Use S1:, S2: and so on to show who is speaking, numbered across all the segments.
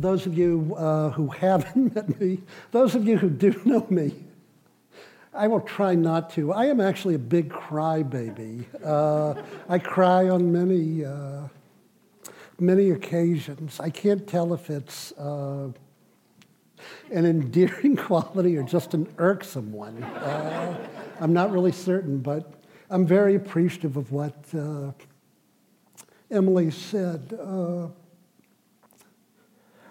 S1: Those of you uh, who haven't met me, those of you who do know me, I will try not to. I am actually a big crybaby. Uh, I cry on many, uh, many occasions. I can't tell if it's uh, an endearing quality or just an irksome one. Uh, I'm not really certain, but I'm very appreciative of what uh, Emily said.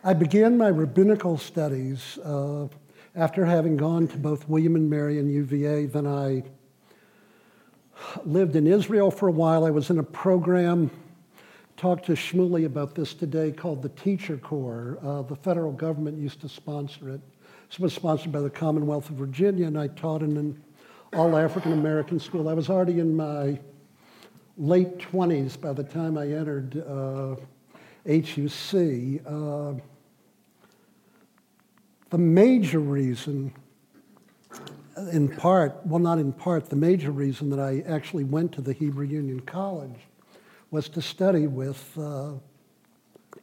S1: I began my rabbinical studies uh, after having gone to both William and Mary and UVA. Then I lived in Israel for a while. I was in a program, talked to Shmuly about this today, called the Teacher Corps. Uh, the federal government used to sponsor it. It was sponsored by the Commonwealth of Virginia, and I taught in an all African American school. I was already in my late 20s by the time I entered. Uh, HUC. Uh, the major reason, in part, well, not in part, the major reason that I actually went to the Hebrew Union College was to study with uh,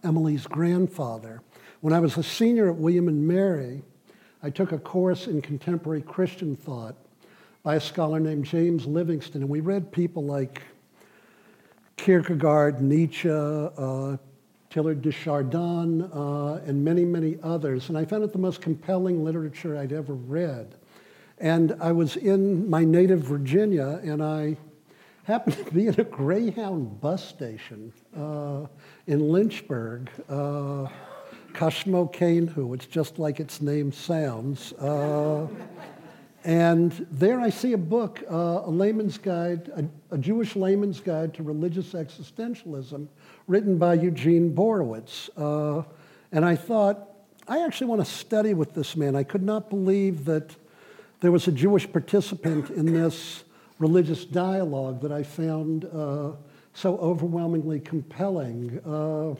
S1: Emily's grandfather. When I was a senior at William and Mary, I took a course in contemporary Christian thought by a scholar named James Livingston, and we read people like Kierkegaard, Nietzsche, uh, Teilhard de Chardin, uh, and many, many others. And I found it the most compelling literature I'd ever read. And I was in my native Virginia, and I happened to be at a Greyhound bus station uh, in Lynchburg, uh, Kashmo. It's just like its name sounds. Uh, and there I see a book, uh, a layman's guide, a, a, Jewish layman's guide to religious existentialism, written by Eugene Borowitz. Uh, and I thought, I actually want to study with this man. I could not believe that there was a Jewish participant in this religious dialogue that I found uh, so overwhelmingly compelling. Uh,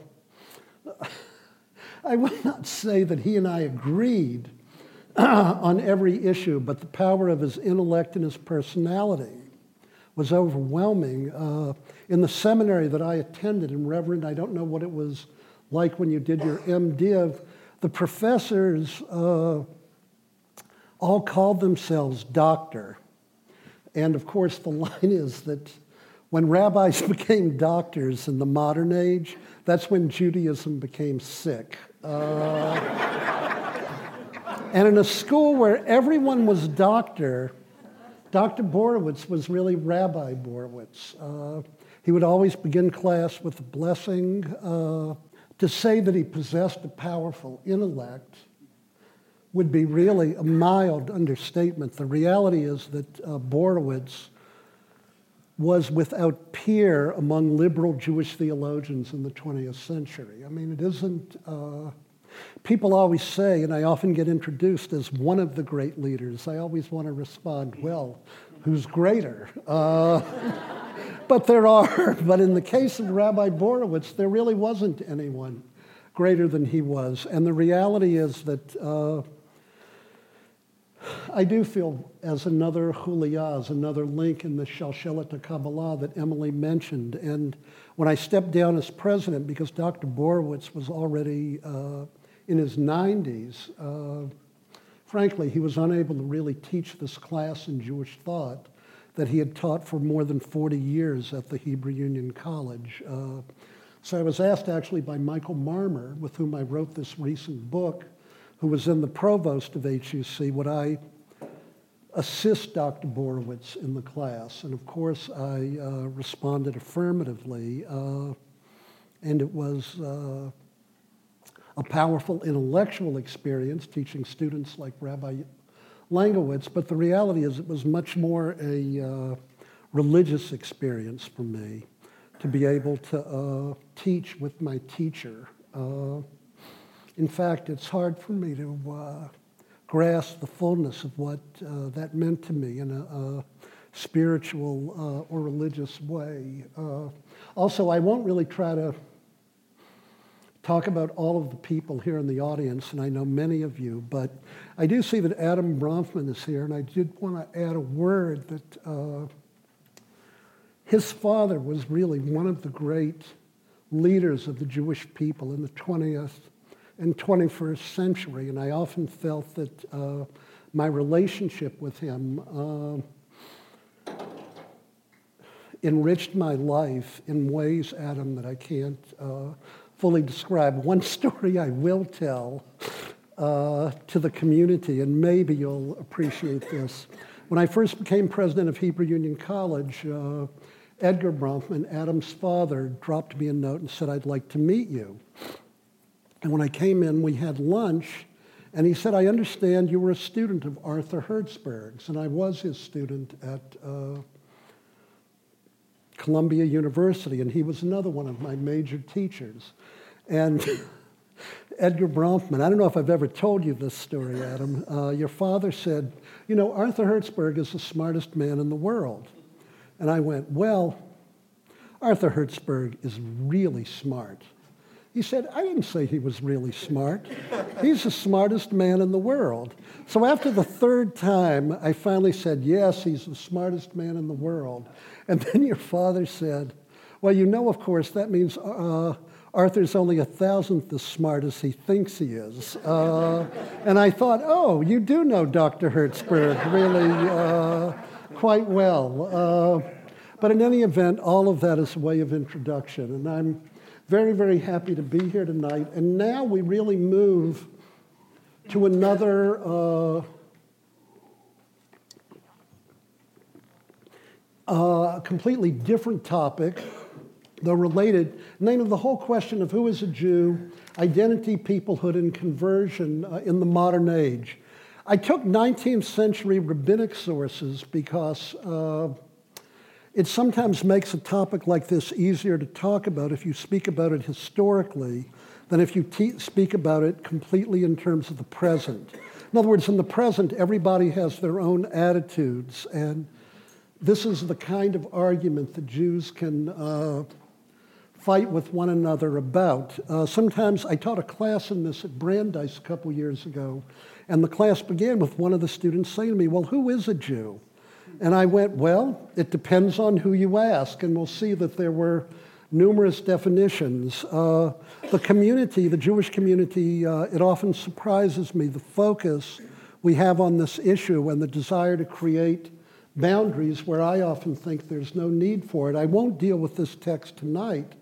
S1: I will not say that he and I agreed on every issue, but the power of his intellect and his personality was overwhelming. Uh, in the seminary that I attended, and Reverend, I don't know what it was like when you did your MDiv, the professors uh, all called themselves doctor. And of course, the line is that when rabbis became doctors in the modern age, that's when Judaism became sick. Uh, and in a school where everyone was doctor, Dr. Borowitz was really Rabbi Borowitz. Uh, he would always begin class with a blessing. Uh, to say that he possessed a powerful intellect would be really a mild understatement. The reality is that uh, Borowitz was without peer among liberal Jewish theologians in the 20th century. I mean, it isn't. Uh, People always say, and I often get introduced as one of the great leaders. I always want to respond, well, who's greater? Uh, but there are. But in the case of Rabbi Borowitz, there really wasn't anyone greater than he was. And the reality is that uh, I do feel as another chuliah, as another link in the Shalshelet Kabbalah that Emily mentioned. And when I stepped down as president, because Dr. Borowitz was already uh, in his 90s, uh, frankly, he was unable to really teach this class in Jewish thought that he had taught for more than 40 years at the Hebrew Union College. Uh, so I was asked actually by Michael Marmur, with whom I wrote this recent book, who was then the provost of HUC, would I assist Dr. Borowitz in the class. And of course, I uh, responded affirmatively. Uh, and it was uh, a powerful intellectual experience teaching students like Rabbi Langowitz. But the reality is, it was much more a uh, religious experience for me to be able to uh, teach with my teacher. Uh, in fact, it's hard for me to grasp the fullness of what uh, that meant to me in a, a spiritual uh, or religious way. Uh, also, I won't really try to talk about all of the people here in the audience, and I know many of you, but I do see that Adam Bronfman is here, and I did want to add a word that uh, his father was really one of the great leaders of the Jewish people in the 20th and 21st century. And I often felt that uh, my relationship with him uh, enriched my life in ways, Adam, that I can't uh, fully describe. One story I will tell uh, to the community, and maybe you'll appreciate this. When I first became president of Hebrew Union College, uh, Edgar Bronfman, Adam's father, dropped me a note and said, I'd like to meet you. And when I came in, we had lunch, and he said, I understand you were a student of Arthur Hertzberg's, and I was his student at uh, Columbia University, and he was another one of my major teachers. And Edgar Bronfman, I don't know if I've ever told you this story, Adam. Uh, your father said, You know, Arthur Hertzberg is the smartest man in the world. And I went, Well, Arthur Hertzberg is really smart. He said, I didn't say he was really smart. He's the smartest man in the world. So after the third time, I finally said, Yes, he's the smartest man in the world. And then your father said, Well, you know, of course, that means uh, Arthur's only a thousandth as smart as he thinks he is. Uh, and I thought, Oh, you do know Dr. Hertzberg really uh, quite well. Uh, but in any event, all of that is a way of introduction. And I'm very, very happy to be here tonight. And now we really move to another uh, uh, completely different topic, though related, namely the whole question of who is a Jew, identity, peoplehood, and conversion uh, in the modern age. I took 19th century rabbinic sources because uh, it sometimes makes a topic like this easier to talk about if you speak about it historically than if you te- speak about it completely in terms of the present. In other words, in the present, everybody has their own attitudes, and this is the kind of argument that Jews can uh, fight with one another about. Uh, sometimes I taught a class in this at Brandeis a couple years ago, and the class began with one of the students saying to me, Well, who is a Jew? And I went, well, it depends on who you ask, and we'll see that there were numerous definitions. Uh, the community, the Jewish community, uh, it often surprises me the focus we have on this issue and the desire to create boundaries where I often think there's no need for it. I won't deal with this text tonight,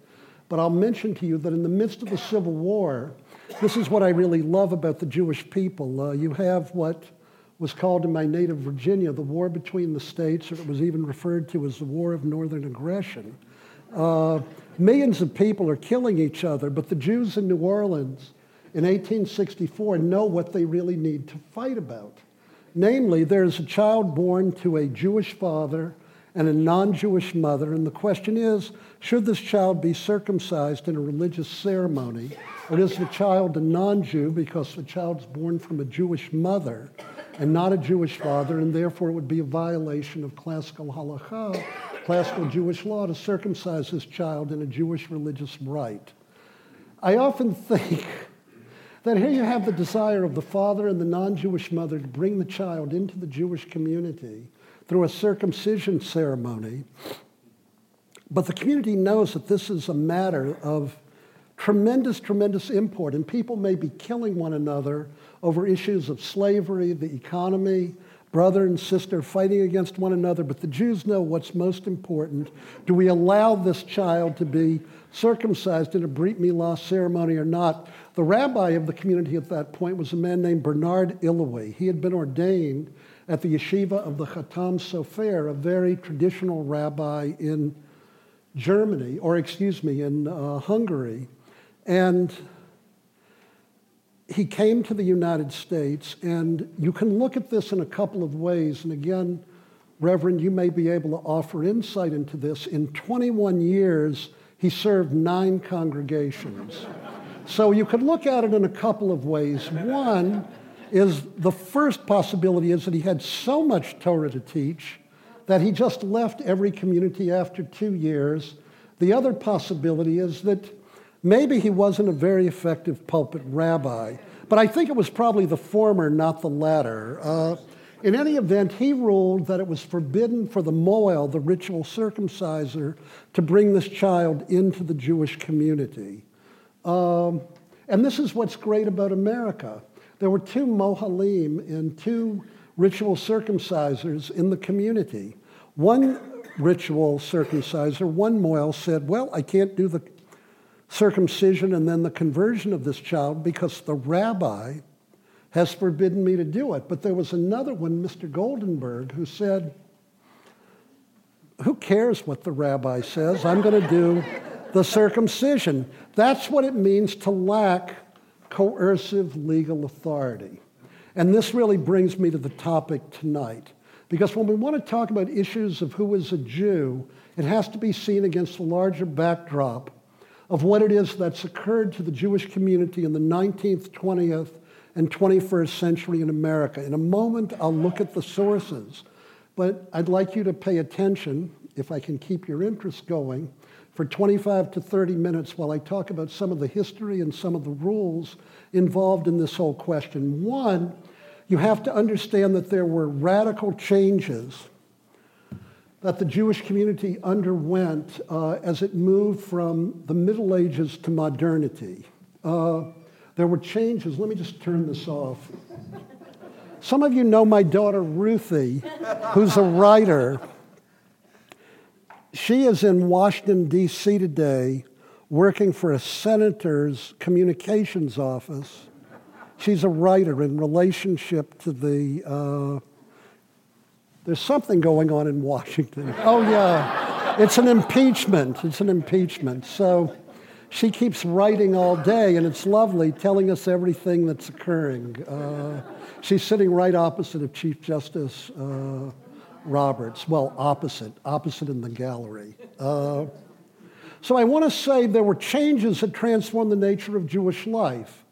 S1: but I'll mention to you that in the midst of the Civil War, this is what I really love about the Jewish people. Uh, you have what was called in my native Virginia the war between the states, or it was even referred to as the War of Northern Aggression. Uh, millions of people are killing each other, but the Jews in New Orleans in 1864 know what they really need to fight about. Namely, there's a child born to a Jewish father and a non Jewish mother, and the question is should this child be circumcised in a religious ceremony, or is the child a non Jew because the child's born from a Jewish mother? and not a Jewish father, and therefore it would be a violation of classical halakha, classical Jewish law, to circumcise this child in a Jewish religious rite. I often think that here you have the desire of the father and the non Jewish mother to bring the child into the Jewish community through a circumcision ceremony. But the community knows that this is a matter of tremendous, tremendous import, and people may be killing one another over issues of slavery, the economy, brother and sister fighting against one another, but the Jews know what's most important. Do we allow this child to be circumcised in a Brit Milah ceremony or not? The rabbi of the community at that point was a man named Bernard Illowy. He had been ordained at the yeshiva of the Chatam Sofer, a very traditional rabbi in Germany, or excuse me, in uh, Hungary. And he came to the United States, and you can look at this in a couple of ways. And again, Reverend, you may be able to offer insight into this. In 21 years, he served nine congregations. So you could look at it in a couple of ways. One is the first possibility is that he had so much Torah to teach that he just left every community after two years. The other possibility is that maybe he wasn't a very effective pulpit rabbi, but I think it was probably the former, not the latter. Uh, in any event, he ruled that it was forbidden for the Mohel, the ritual circumciser, to bring this child into the Jewish community. Um, and this is what's great about America. There were two Mohalim and two ritual circumcisers in the community. One ritual circumciser, one Mohel, said, Well, I can't do the circumcision and then the conversion of this child because the rabbi has forbidden me to do it. But there was another one, Mr. Goldenberg, who said, Who cares what the rabbi says? I'm going to do the circumcision. That's what it means to lack coercive legal authority. And this really brings me to the topic tonight. Because when we want to talk about issues of who is a Jew, it has to be seen against the larger backdrop of what it is that's occurred to the Jewish community in the 19th, 20th, and 21st century in America. In a moment, I'll look at the sources, but I'd like you to pay attention, if I can keep your interest going, for 25 to 30 minutes while I talk about some of the history and some of the rules involved in this whole question. One, you have to understand that there were radical changes that the Jewish community underwent uh, as it moved from the Middle Ages to modernity. Uh, there were changes. Let me just turn this off. Some of you know my daughter Ruthie, who's a writer. She is in Washington, D.C. today, working for a senator's communications office. She's a writer in relationship to the. Uh, there's something going on in Washington. Oh, yeah. It's an impeachment. It's an impeachment. So she keeps writing all day, and it's lovely, telling us everything that's occurring. Uh, she's sitting right opposite of Chief Justice uh, Roberts. Well, opposite, opposite in the gallery. Uh, so I want to say there were changes that transformed the nature of Jewish life.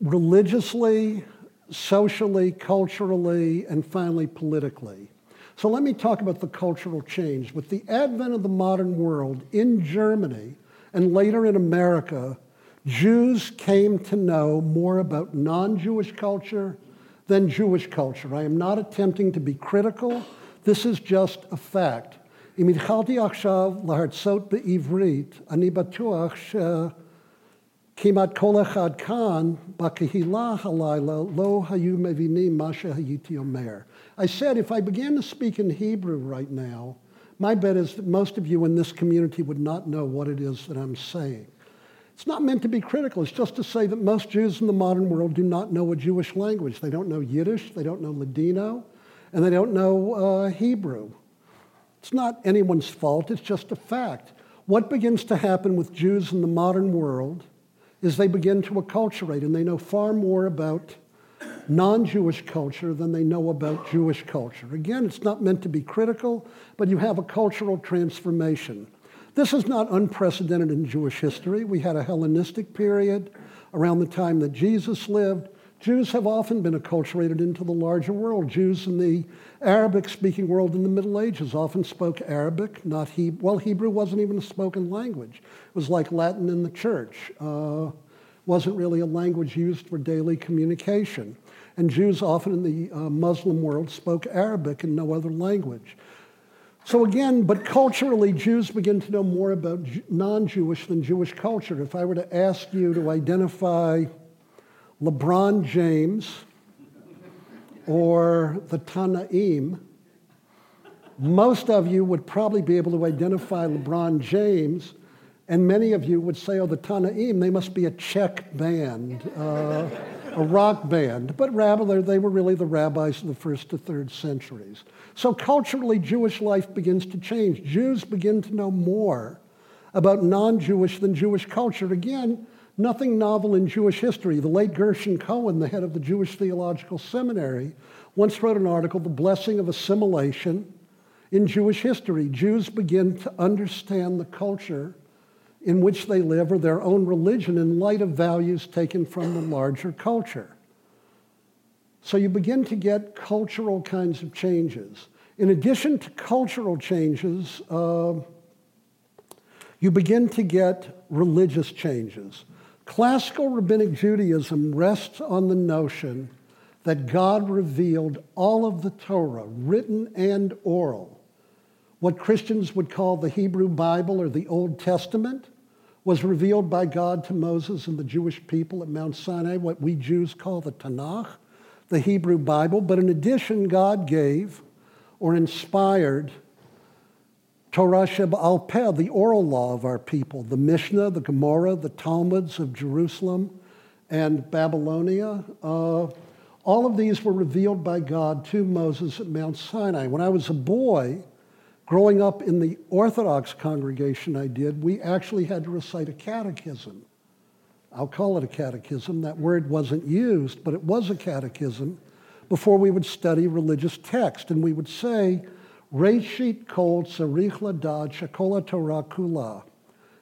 S1: Religiously, socially, culturally, and finally politically. So let me talk about the cultural change. With the advent of the modern world in Germany and later in America, Jews came to know more about non Jewish culture than Jewish culture. I am not attempting to be critical, this is just a fact. אם התחלתי עכשיו להרצות בעברית, אני בטוח כמעט כל אחד כאן בקהילה הלילה לא היו מבינים מה שהייתי אומר. I said if I began to speak in Hebrew right now, my bet is that most of you in this community would not know what it is that I'm saying. It's not meant to be critical. It's just to say that most Jews in the modern world do not know a Jewish language. They don't know Yiddish, they don't know Ladino, and they don't know uh, Hebrew. It's not anyone's fault, it's just a fact. What begins to happen with Jews in the modern world is they begin to acculturate and they know far more about non Jewish culture than they know about Jewish culture. Again, it's not meant to be critical, but you have a cultural transformation. This is not unprecedented in Jewish history. We had a Hellenistic period around the time that Jesus lived. Jews have often been acculturated into the larger world. Jews in the Arabic speaking world in the Middle Ages often spoke Arabic, not Hebrew. Well, Hebrew wasn't even a spoken language, it was like Latin in the church. Uh, wasn't really a language used for daily communication. And Jews often in the uh, Muslim world spoke Arabic and no other language. So again, but culturally, Jews begin to know more about non Jewish than Jewish culture. If I were to ask you to identify LeBron James, or the Tanaim, most of you would probably be able to identify LeBron James, and many of you would say, oh, the Tanaim, they must be a Czech band. Uh, a rock band, but rather they were really the rabbis of the first to third centuries. So culturally, Jewish life begins to change. Jews begin to know more about non Jewish than Jewish culture. Again, nothing novel in Jewish history. The late Gershon Cohen, the head of the Jewish Theological Seminary, once wrote an article, The Blessing of Assimilation in Jewish History. Jews begin to understand the culture in which they live or their own religion in light of values taken from the larger culture. So you begin to get cultural kinds of changes. In addition to cultural changes, uh, you begin to get religious changes. Classical rabbinic Judaism rests on the notion that God revealed all of the Torah, written and oral, what Christians would call the Hebrew Bible or the Old Testament was revealed by God to Moses and the Jewish people at Mount Sinai, what we Jews call the Tanakh, the Hebrew Bible. But in addition, God gave or inspired Torah Sheba'al Peh, the oral law of our people, the Mishnah, the Gemara, the Talmuds of Jerusalem and Babylonia. Uh, all of these were revealed by God to Moses at Mount Sinai. When I was a boy, Growing up in the Orthodox congregation I did, we actually had to recite a catechism. I'll call it a catechism. That word wasn't used, but it was a catechism before we would study religious text. And we would say, Reshit kol tzarich ladad shekola Torah kula,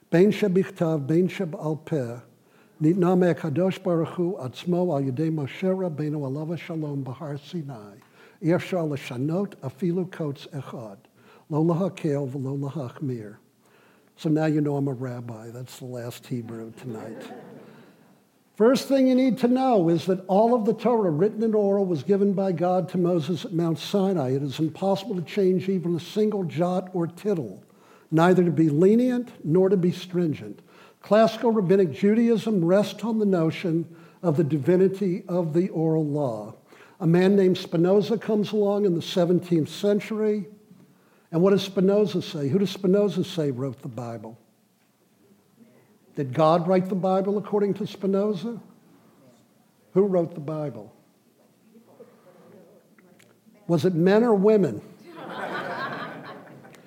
S1: ben shebichtav, ben sheb'al peh, nitna me'kadosh baruch hu atzmo al yedei Moshe Rabbeinu alav shalom bahar Sinai, efshar l'shanot afilu kotz echad. Lo lahakel v'lo lahachmir. So now you know I'm a rabbi. That's the last Hebrew tonight. First thing you need to know is that all of the Torah, written and oral, was given by God to Moses at Mount Sinai. It is impossible to change even a single jot or tittle, neither to be lenient nor to be stringent. Classical rabbinic Judaism rests on the notion of the divinity of the oral law. A man named Spinoza comes along in the 17th century. And what does Spinoza say? Who does Spinoza say wrote the Bible? Did God write the Bible according to Spinoza? Who wrote the Bible? Was it men or women?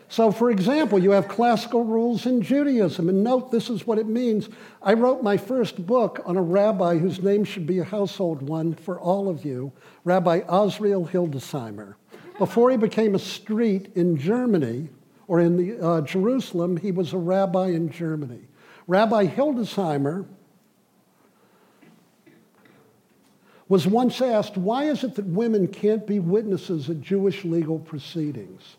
S1: So, for example, you have classical rules in Judaism, and note this is what it means. I wrote my first book on a rabbi whose name should be a household one for all of you, Rabbi Azriel Hildesheimer. Before he became a street in Germany or in the, uh, Jerusalem, he was a rabbi in Germany. Rabbi Hildesheimer was once asked, Why is it that women can't be witnesses at Jewish legal proceedings?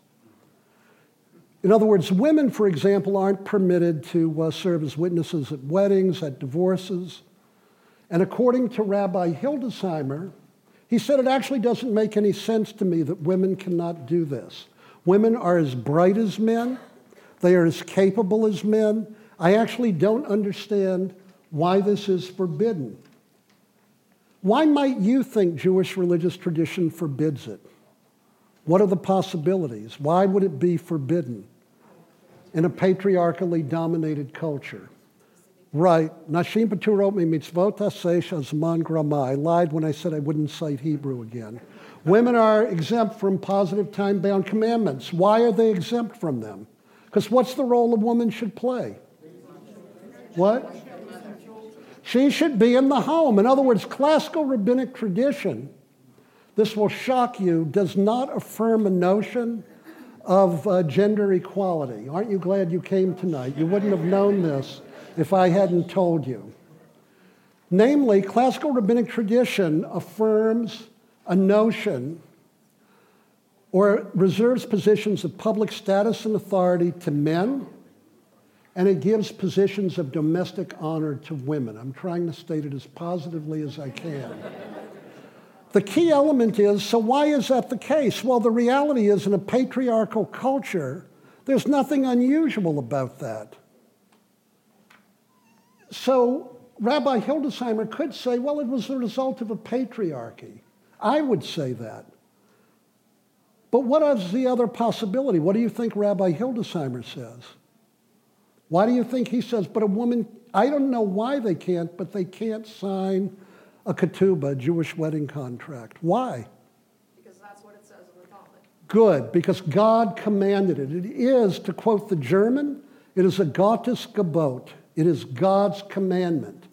S1: In other words, women, for example, aren't permitted to uh, serve as witnesses at weddings, at divorces. And according to Rabbi Hildesheimer, he said, It actually doesn't make any sense to me that women cannot do this. Women are as bright as men, they are as capable as men. I actually don't understand why this is forbidden. Why might you think Jewish religious tradition forbids it? What are the possibilities? Why would it be forbidden in a patriarchally dominated culture? Right. Nashim Paturot me mitzvot zman grama. I lied when I said I wouldn't cite Hebrew again. Women are exempt from positive time bound commandments. Why are they exempt from them? Because what's the role a woman should play? What? She should be in the home. In other words, classical rabbinic tradition, this will shock you, does not affirm a notion of uh, gender equality. Aren't you glad you came tonight? You wouldn't have known this if I hadn't told you. Namely, classical rabbinic tradition affirms a notion or reserves positions of public status and authority to men, and it gives positions of domestic honor to women. I'm trying to state it as positively as I can. the key element is so, why is that the case? Well, the reality is, in a patriarchal culture, there's nothing unusual about that. So Rabbi Hildesheimer could say, well, it was the result of a patriarchy. I would say that. But what is the other possibility? What do you think Rabbi Hildesheimer says? Why do you think he says, but a woman, I don't know why they can't, but they can't sign a ketubah, a Jewish wedding contract. Why?
S2: Because that's what it says in the Talmud.
S1: Good, because God commanded it. It is, to quote the German, it is a Gottes Gebot. It is God's commandment.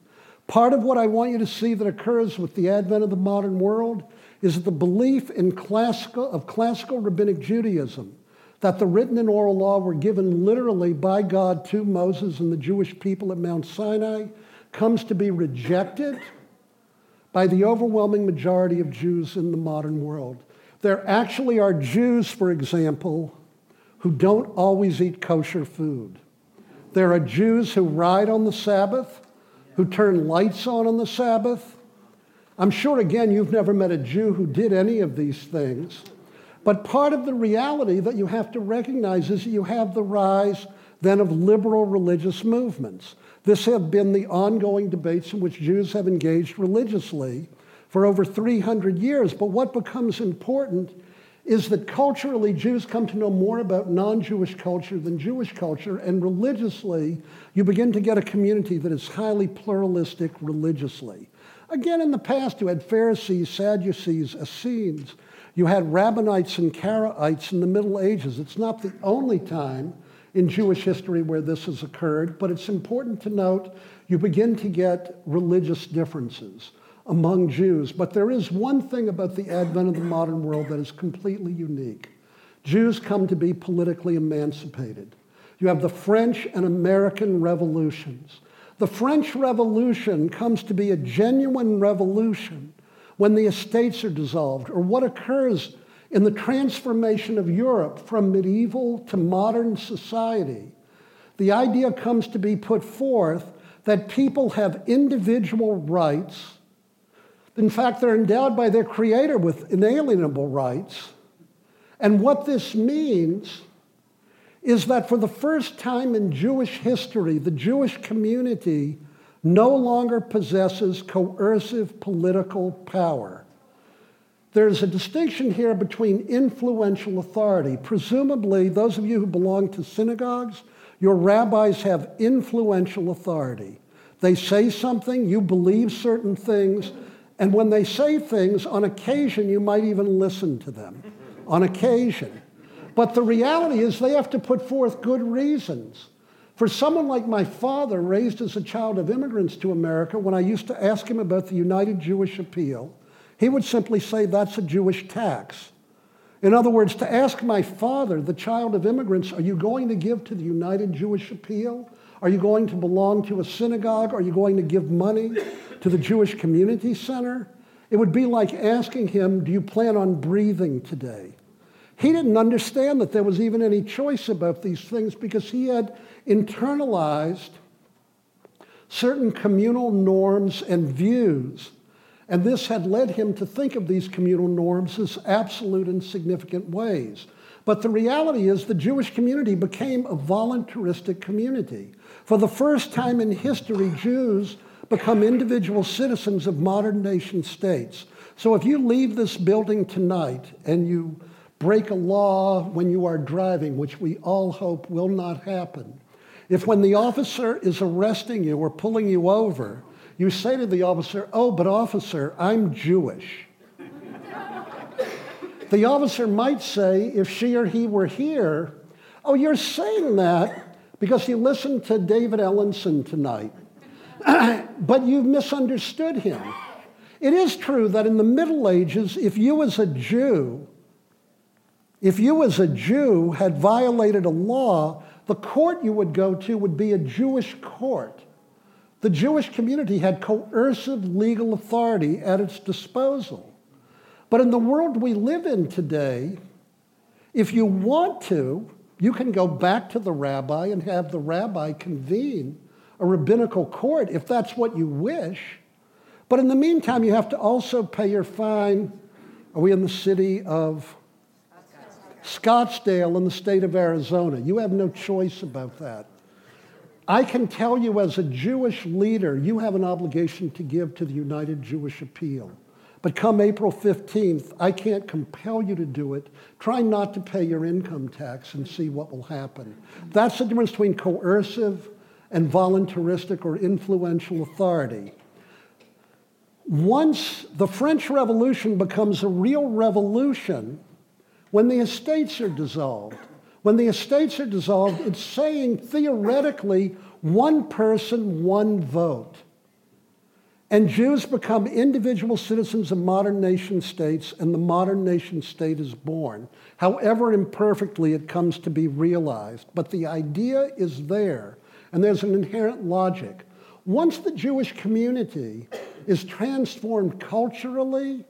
S1: Part of what I want you to see that occurs with the advent of the modern world is that the belief in classical, of classical rabbinic Judaism that the written and oral law were given literally by God to Moses and the Jewish people at Mount Sinai comes to be rejected by the overwhelming majority of Jews in the modern world. There actually are Jews, for example, who don't always eat kosher food. There are Jews who ride on the Sabbath, who turn lights on on the Sabbath. I'm sure, again, you've never met a Jew who did any of these things. But part of the reality that you have to recognize is that you have the rise then of liberal religious movements. This have been the ongoing debates in which Jews have engaged religiously for over 300 years. But what becomes important is that culturally, Jews come to know more about non Jewish culture than Jewish culture, and religiously, you begin to get a community that is highly pluralistic religiously. Again, in the past, you had Pharisees, Sadducees, Essenes. You had Rabbinites and Karaites in the Middle Ages. It's not the only time in Jewish history where this has occurred, but it's important to note you begin to get religious differences among Jews. But there is one thing about the advent of the modern world that is completely unique Jews come to be politically emancipated. You have the French and American revolutions. The French Revolution comes to be a genuine revolution when the estates are dissolved, or what occurs in the transformation of Europe from medieval to modern society. The idea comes to be put forth that people have individual rights. In fact, they're endowed by their Creator with inalienable rights. And what this means is that for the first time in Jewish history, the Jewish community no longer possesses coercive political power. There's a distinction here between influential authority. Presumably, those of you who belong to synagogues, your rabbis have influential authority. They say something, you believe certain things, and when they say things, on occasion, you might even listen to them. On occasion. But the reality is, they have to put forth good reasons. For someone like my father, raised as a child of immigrants to America, when I used to ask him about the United Jewish Appeal, he would simply say, That's a Jewish tax. In other words, to ask my father, the child of immigrants, Are you going to give to the United Jewish Appeal? Are you going to belong to a synagogue? Are you going to give money to the Jewish Community Center? It would be like asking him, Do you plan on breathing today? He didn't understand that there was even any choice about these things because he had internalized certain communal norms and views. And this had led him to think of these communal norms as absolute and significant ways. But the reality is, the Jewish community became a voluntaristic community. For the first time in history, Jews become individual citizens of modern nation states. So if you leave this building tonight and you break a law when you are driving, which we all hope will not happen, if when the officer is arresting you or pulling you over, you say to the officer, Oh, but officer, I'm Jewish. The officer might say, if she or he were here, Oh, you're saying that because you listened to David Ellenson tonight, but you've misunderstood him. It is true that in the Middle Ages, if you as a Jew, if you as a Jew had violated a law, the court you would go to would be a Jewish court. The Jewish community had coercive legal authority at its disposal. But in the world we live in today, if you want to, you can go back to the rabbi and have the rabbi convene a rabbinical court if that's what you wish. But in the meantime, you have to also pay your fine. Are we in the city of Scottsdale in the state of Arizona. You have no choice about that. I can tell you as a Jewish leader, you have an obligation to give to the United Jewish Appeal. But come April 15th, I can't compel you to do it. Try not to pay your income tax and see what will happen. That's the difference between coercive and voluntaristic or influential authority. Once the French Revolution becomes a real revolution, when the estates are dissolved, when the estates are dissolved, it's saying theoretically one person, one vote. And Jews become individual citizens of modern nation states, and the modern nation state is born. However imperfectly it comes to be realized. But the idea is there, and there's an inherent logic. Once the Jewish community is transformed culturally,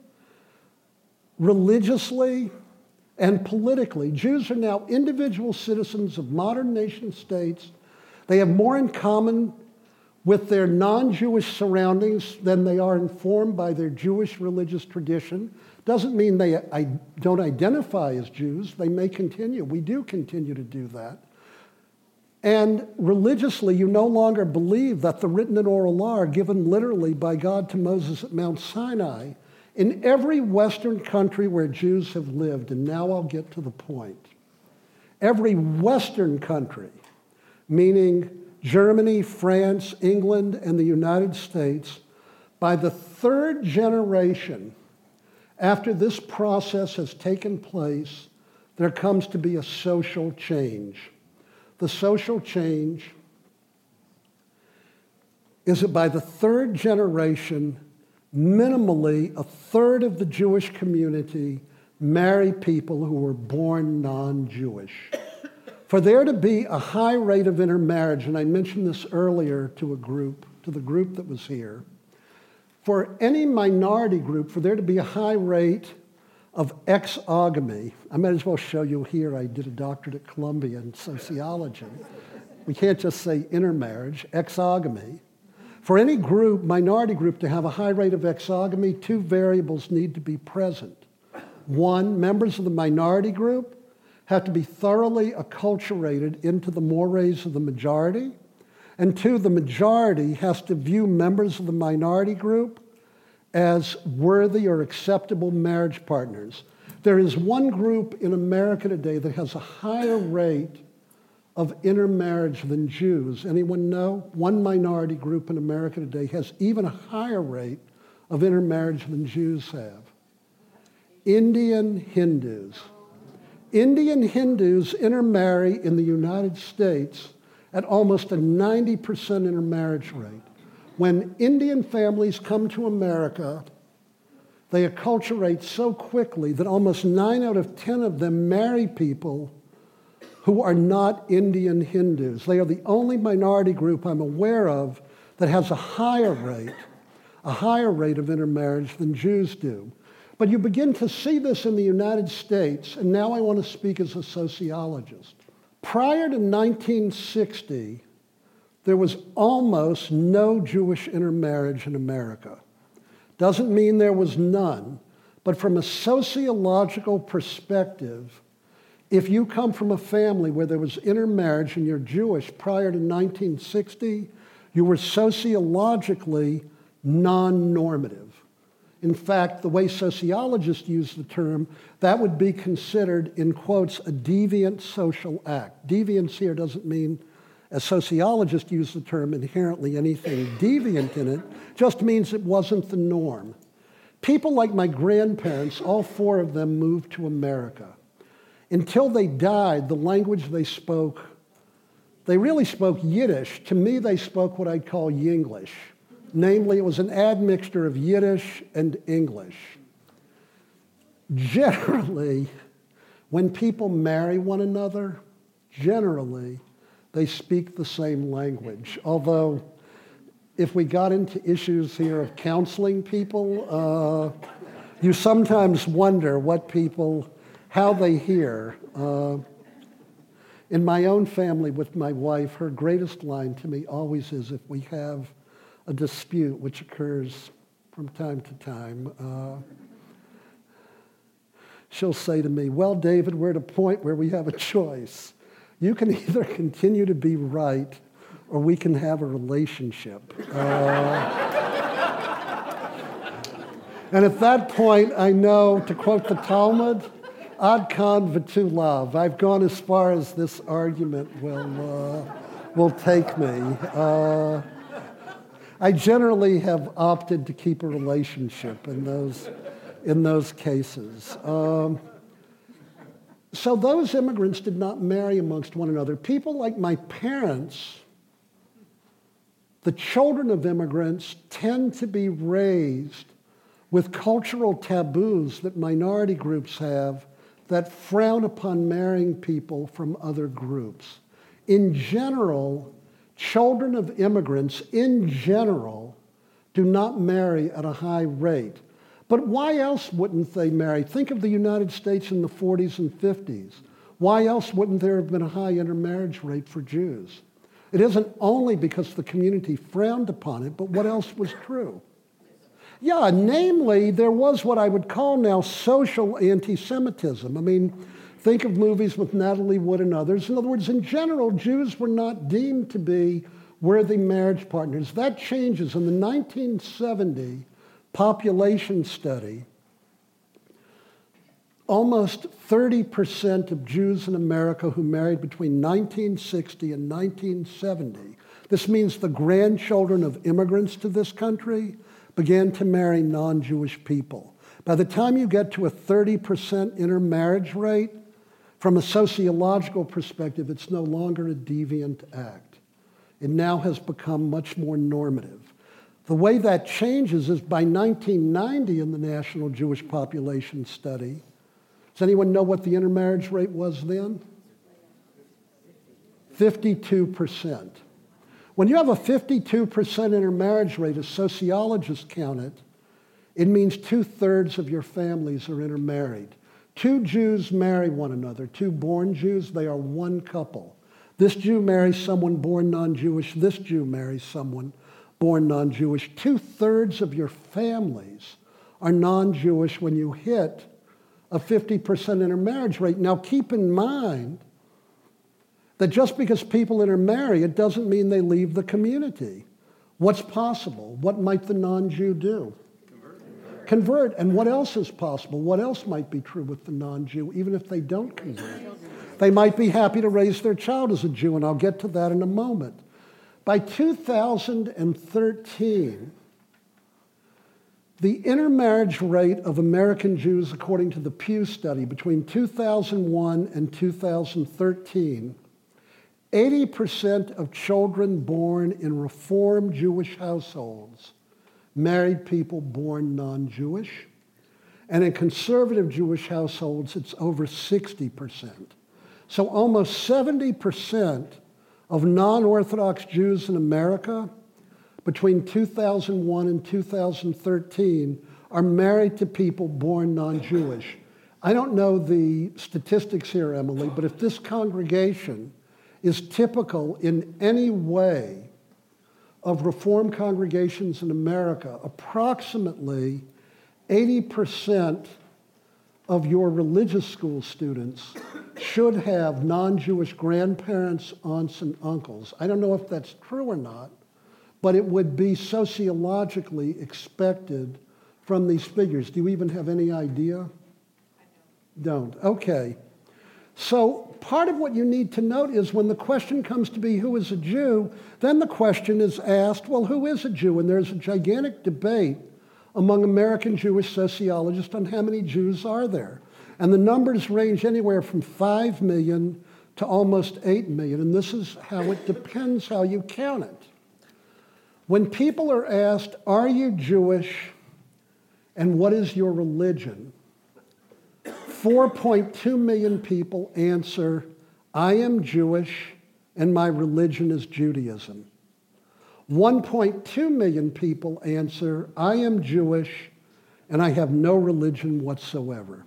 S1: religiously, and politically, Jews are now individual citizens of modern nation states. They have more in common with their non Jewish surroundings than they are informed by their Jewish religious tradition. Doesn't mean they I don't identify as Jews. They may continue. We do continue to do that. And religiously, you no longer believe that the written and oral law are given literally by God to Moses at Mount Sinai in every Western country where Jews have lived. And now I'll get to the point. Every Western country, meaning Germany, France, England, and the United States, by the third generation after this process has taken place, there comes to be a social change. The social change is that by the third generation, minimally a third of the Jewish community marry people who were born non Jewish. For there to be a high rate of intermarriage, and I mentioned this earlier to a group, to the group that was here, for any minority group, for there to be a high rate of exogamy, I might as well show you here, I did a doctorate at Columbia in sociology. We can't just say intermarriage, exogamy. For any group, minority group, to have a high rate of exogamy, two variables need to be present. One, members of the minority group have to be thoroughly acculturated into the mores of the majority. And two, the majority has to view members of the minority group as worthy or acceptable marriage partners. There is one group in America today that has a higher rate of intermarriage than Jews. Anyone know? One minority group in America today has even a higher rate of intermarriage than Jews have. Indian Hindus. Indian Hindus intermarry in the United States at almost a 90% intermarriage rate. When Indian families come to America, they acculturate so quickly that almost nine out of 10 of them marry people who are not Indian Hindus. They are the only minority group I'm aware of that has a higher rate, a higher rate of intermarriage than Jews do. But you begin to see this in the United States, and now I want to speak as a sociologist. Prior to 1960, there was almost no Jewish intermarriage in America. Doesn't mean there was none, but from a sociological perspective, if you come from a family where there was intermarriage and you're Jewish prior to 1960, you were sociologically non normative. In fact, the way sociologists use the term, that would be considered, in quotes, a deviant social act. Deviance here doesn't mean, as sociologists use the term, inherently anything deviant in it, just means it wasn't the norm. People like my grandparents, all four of them moved to America. Until they died, the language they spoke, they really spoke Yiddish. To me, they spoke what I'd call Yinglish. Namely, it was an admixture of Yiddish and English. Generally, when people marry one another, generally, they speak the same language. Although, if we got into issues here of counseling people, uh, you sometimes wonder what people, how they hear. Uh, in my own family with my wife, her greatest line to me always is if we have a dispute which occurs from time to time. Uh, she'll say to me, Well, David, we're at a point where we have a choice. You can either continue to be right or we can have a relationship. Uh, and at that point, I know, to quote the Talmud, ad kan v'tulav. I've gone as far as this argument will, uh, will take me. Uh, I generally have opted to keep a relationship in those, in those cases. Um, so those immigrants did not marry amongst one another. People like my parents, the children of immigrants, tend to be raised with cultural taboos that minority groups have that frown upon marrying people from other groups. In general, children of immigrants, in general, do not marry at a high rate. But why else wouldn't they marry? Think of the United States in the 40s and 50s. Why else wouldn't there have been a high intermarriage rate for Jews? It isn't only because the community frowned upon it, but what else was true? Yeah, namely, there was what I would call now social anti Semitism. I mean, think of movies with Natalie Wood and others. In other words, in general, Jews were not deemed to be worthy marriage partners. That changes in the 1970 population study. Almost 30% of Jews in America who married between 1960 and 1970, this means the grandchildren of immigrants to this country, began to marry non Jewish people. By the time you get to a 30% intermarriage rate, from a sociological perspective, it's no longer a deviant act. It now has become much more normative. The way that changes is by 1990 in the National Jewish Population Study. Does anyone know what the intermarriage rate was then? 52%. When you have a 52% intermarriage rate, as sociologists count it, it means two thirds of your families are intermarried. Two Jews marry one another. Two born Jews, they are one couple. This Jew marries someone born non Jewish. This Jew marries someone born non Jewish. Two thirds of your families are non Jewish when you hit a 50% intermarriage rate. Now, keep in mind that just because people intermarry, it doesn't mean they leave the community. What's possible? What might the non Jew do? Convert. And what else is possible? What else might be true with the non Jew, even if they don't convert? They might be happy to raise their child as a Jew, and I'll get to that in a moment. By 2013, the intermarriage rate of American Jews, according to the Pew study, between 2001 and 2013 80% of children born in Reform Jewish households married people born non Jewish. And in conservative Jewish households, it's over 60%. So almost 70% of non Orthodox Jews in America between 2001 and 2013 are married to people born non Jewish. I don't know the statistics here, Emily, but if this congregation is typical in any way of Reform congregations in America. Approximately 80% of your religious school students should have non Jewish grandparents, aunts, and uncles. I don't know if that's true or not, but it would be sociologically expected from these figures. Do you even have any idea? Don't. Okay. So, part of what you need to note is when the question comes to be who is a Jew, then the question is asked, well, who is a Jew? And there's a gigantic debate among American Jewish sociologists on how many Jews are there. And the numbers range anywhere from 5 million to almost 8 million. And this is how it depends how you count it. When people are asked, Are you Jewish? and what is your religion? 4.2 million people answer, I am Jewish and my religion is Judaism. 1.2 million people answer, I am Jewish and I have no religion whatsoever.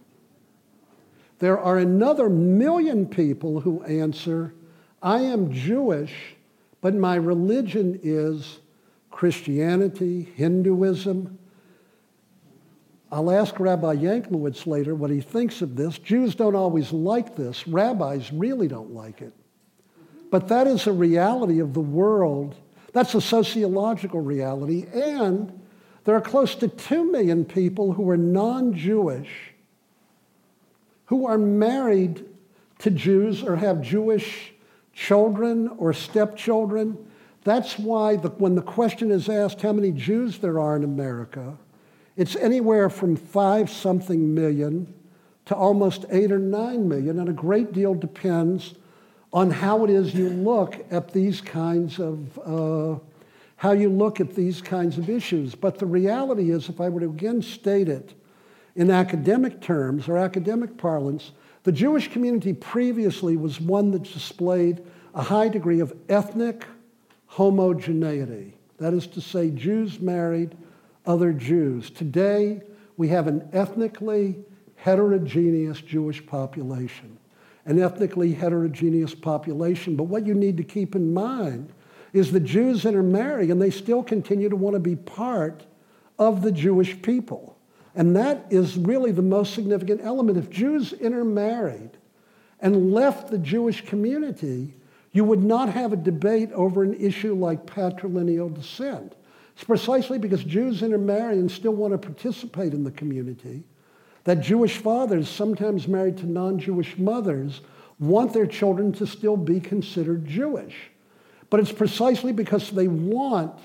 S1: There are another million people who answer, I am Jewish, but my religion is Christianity, Hinduism, I'll ask Rabbi Yanklowitz later what he thinks of this. Jews don't always like this. Rabbis really don't like it. But that is a reality of the world. That's a sociological reality. And there are close to 2 million people who are non Jewish who are married to Jews or have Jewish children or stepchildren. That's why the, when the question is asked how many Jews there are in America, it's anywhere from five something million to almost eight or nine million, and a great deal depends on how it is you look at these kinds of uh, how you look at these kinds of issues. But the reality is, if I were to again state it in academic terms or academic parlance, the Jewish community previously was one that displayed a high degree of ethnic homogeneity. That is to say, Jews married other Jews. Today, we have an ethnically heterogeneous Jewish population. An ethnically heterogeneous population. But what you need to keep in mind is the Jews intermarry and they still continue to want to be part of the Jewish people. And that is really the most significant element. If Jews intermarried and left the Jewish community, you would not have a debate over an issue like patrilineal descent. It's precisely because Jews intermarry and still want to participate in the community that Jewish fathers, sometimes married to non Jewish mothers, want their children to still be considered Jewish. But it's precisely because they want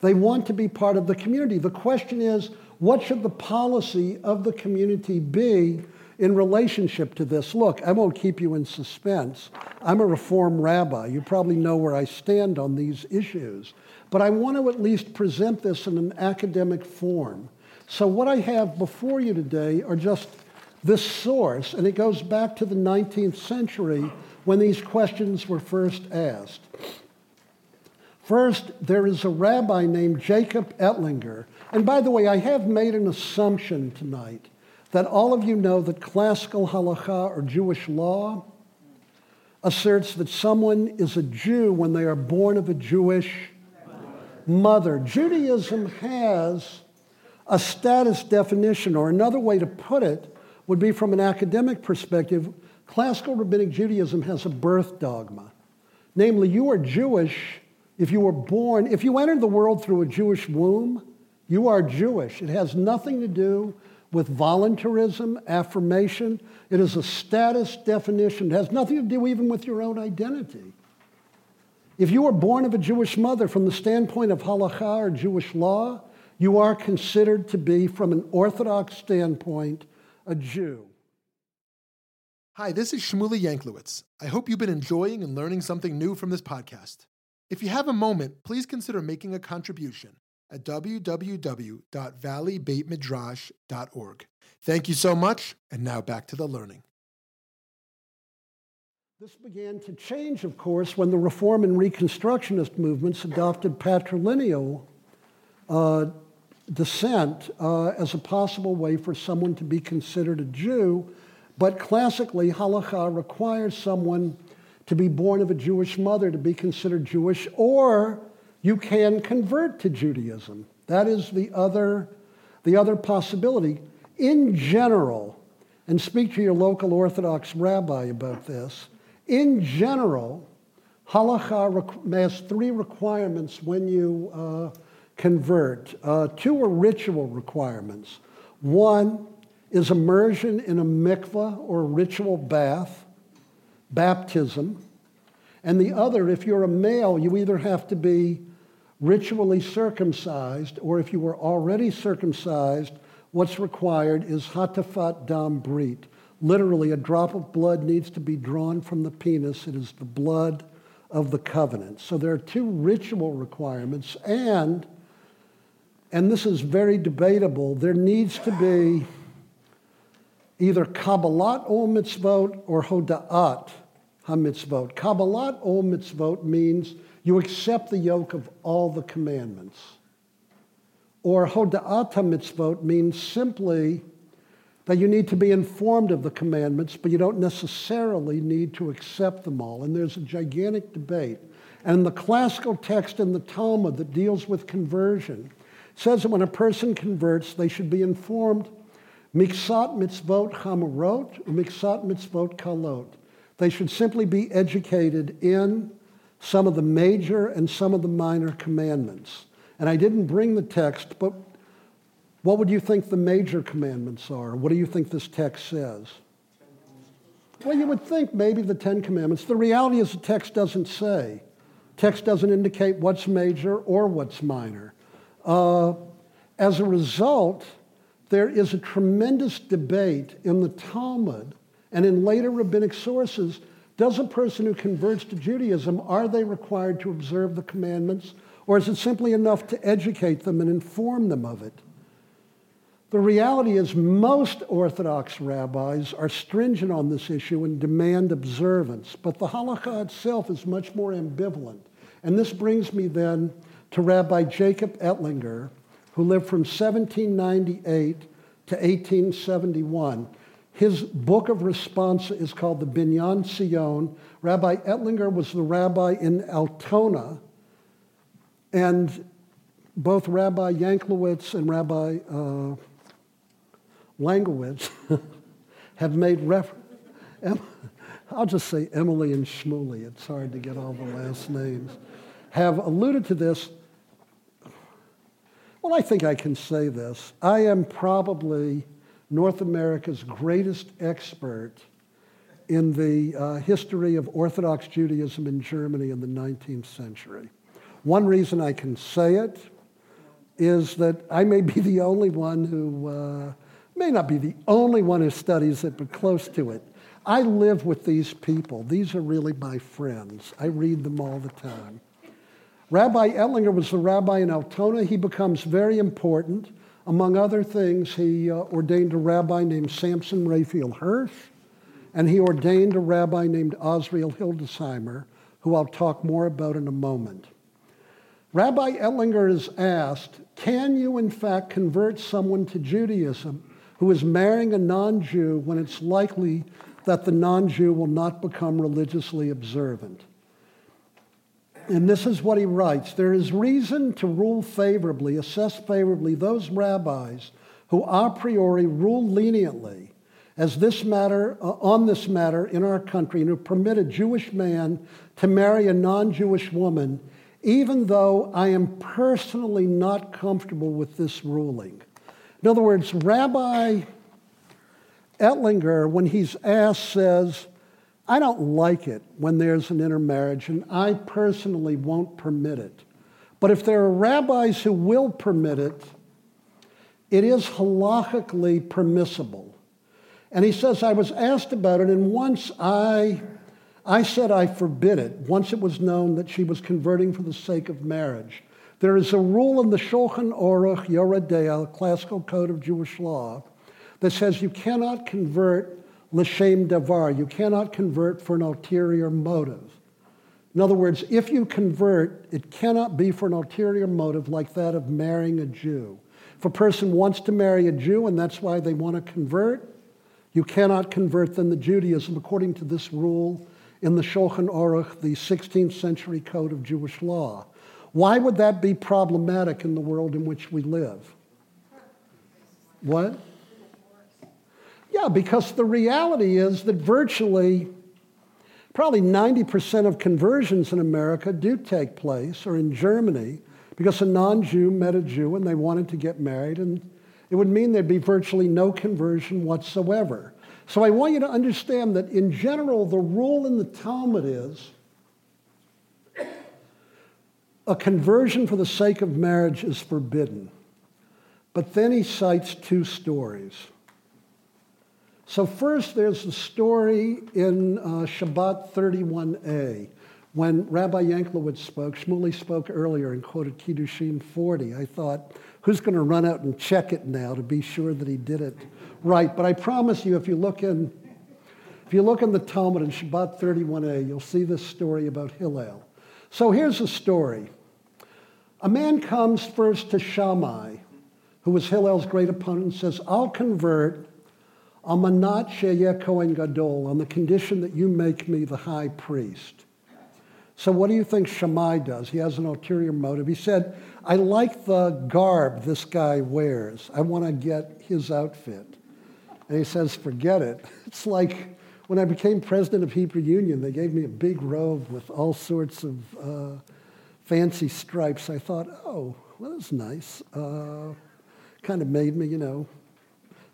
S1: they want to be part of the community. The question is, what should the policy of the community be in relationship to this? Look, I won't keep you in suspense. I'm a Reform rabbi. You probably know where I stand on these issues. But I want to at least present this in an academic form. So, what I have before you today are just this source, and it goes back to the 19th century when these questions were first asked. First, there is a rabbi named Jacob Ettlinger. And by the way, I have made an assumption tonight that all of you know that classical halakha or Jewish law asserts that someone is a Jew when they are born of a Jewish mother. Judaism has a status definition, or another way to put it would be from an academic perspective, classical rabbinic Judaism has a birth dogma. Namely, you are Jewish if you were born, if you entered the world through a Jewish womb, you are Jewish. It has nothing to do with voluntarism, affirmation. It is a status definition. It has nothing to do even with your own identity. If you were born of a Jewish mother from the standpoint of halakha or Jewish law, you are considered to be, from an Orthodox standpoint, a Jew.
S3: Hi, this is Shmuly Yanklowitz. I hope you've been enjoying and learning something new from this podcast. If you have a moment, please consider making a contribution at www.valleybeitmidrash.org. Thank you so much, and now back to the learning.
S1: This began to change, of course, when the Reform and Reconstructionist movements adopted patrilineal uh, descent uh, as a possible way for someone to be considered a Jew. But classically, halakha requires someone to be born of a Jewish mother to be considered Jewish, or you can convert to Judaism. That is the other, the other possibility. In general, and speak to your local Orthodox rabbi about this, in general, halacha has three requirements when you uh, convert. Uh, two are ritual requirements. One is immersion in a mikvah or ritual bath, baptism. And the other, if you're a male, you either have to be ritually circumcised, or if you were already circumcised, what's required is hatafat dam brit, Literally, a drop of blood needs to be drawn from the penis. It is the blood of the covenant. So there are two ritual requirements, and, and this is very debatable, there needs to be either Kabbalat ol mitzvot or Hoda'at ha-mitzvot. Kabbalat ol mitzvot means you accept the yoke of all the commandments. Or Hoda'at ha-mitzvot means simply that you need to be informed of the commandments, but you don't necessarily need to accept them all. And there's a gigantic debate. And the classical text in the Talmud that deals with conversion says that when a person converts, they should be informed miksat mitzvot chamorot, miksat mitzvot kalot. They should simply be educated in some of the major and some of the minor commandments. And I didn't bring the text, but what would you think the major commandments are? What do you think this text says? Well, you would think maybe the Ten Commandments. The reality is the text doesn't say Text doesn't indicate what's major or what's minor. Uh, as a result, there is a tremendous debate in the Talmud and in later rabbinic sources. Does a person who converts to Judaism, are they required to observe the commandments? Or is it simply enough to educate them and inform them of it? The reality is, most Orthodox rabbis are stringent on this issue and demand observance, but the halakha itself is much more ambivalent. And this brings me then to Rabbi Jacob Ettlinger, who lived from 1798 to 1871. His book of response is called the Binyan Sion. Rabbi Ettlinger was the rabbi in Altona, and both Rabbi Yanklowitz and Rabbi uh, Langowitz have made reference. I'll just say Emily and Shmuly. It's hard to get all the last names. Have alluded to this. Well, I think I can say this. I am probably North America's greatest expert in the uh, history of Orthodox Judaism in Germany in the 19th century. One reason I can say it is that I may be the only one who uh, may not be the only one who studies it, but close to it. I live with these people. These are really my friends. I read them all the time. Rabbi Ettlinger was the rabbi in Altona. He becomes very important. Among other things, he uh, ordained a rabbi named Samson Raphael Hirsch, and he ordained a rabbi named Azriel Hildesheimer, who I'll talk more about in a moment. Rabbi Ettlinger is asked, Can you in fact convert someone to Judaism who is marrying a non Jew when it's likely that the non Jew will not become religiously observant. And this is what he writes There is reason to rule favorably, assess favorably those rabbis who a priori rule leniently as this matter, uh, on this matter in our country and who permit a Jewish man to marry a non Jewish woman, even though I am personally not comfortable with this ruling. In other words, Rabbi Ettlinger, when he's asked, says, I don't like it when there's an intermarriage, and I personally won't permit it. But if there are rabbis who will permit it, it is halachically permissible. And he says, I was asked about it, and once I, I said I forbid it, once it was known that she was converting for the sake of marriage. There is a rule in the Shulchan Aruch Yoreh De'ah, classical code of Jewish law, that says you cannot convert l'shem davar. You cannot convert for an ulterior motive. In other words, if you convert, it cannot be for an ulterior motive like that of marrying a Jew. If a person wants to marry a Jew and that's why they want to convert, you cannot convert them to Judaism according to this rule in the Shulchan Aruch, the 16th century code of Jewish law. Why would that be problematic in the world in which we live? What? Yeah, because the reality is that virtually, probably 90% of conversions in America do take place, or in Germany, because a non Jew met a Jew and they wanted to get married, and it would mean there'd be virtually no conversion whatsoever. So I want you to understand that in general, the rule in the Talmud is a conversion for the sake of marriage is forbidden. But then he cites two stories. So, first, there's the story in uh, Shabbat 31a when Rabbi Yanklowitz spoke. Shmuly spoke earlier and quoted Kiddushin 40. I thought, who's going to run out and check it now to be sure that he did it right? But I promise you, if you look in, if you look in the Talmud in Shabbat 31a, you'll see this story about Hillel. So here's the story. A man comes first to Shammai, who was Hillel's great opponent, and says, I'll convert Amanat Sheyeh Kohen Gadol on the condition that you make me the high priest. So what do you think Shammai does? He has an ulterior motive. He said, I like the garb this guy wears. I want to get his outfit. And he says, forget it. It's like when I became president of Hebrew Union, they gave me a big robe with all sorts of uh, fancy stripes, I thought, oh, well, that's nice. Uh, kind of made me, you know,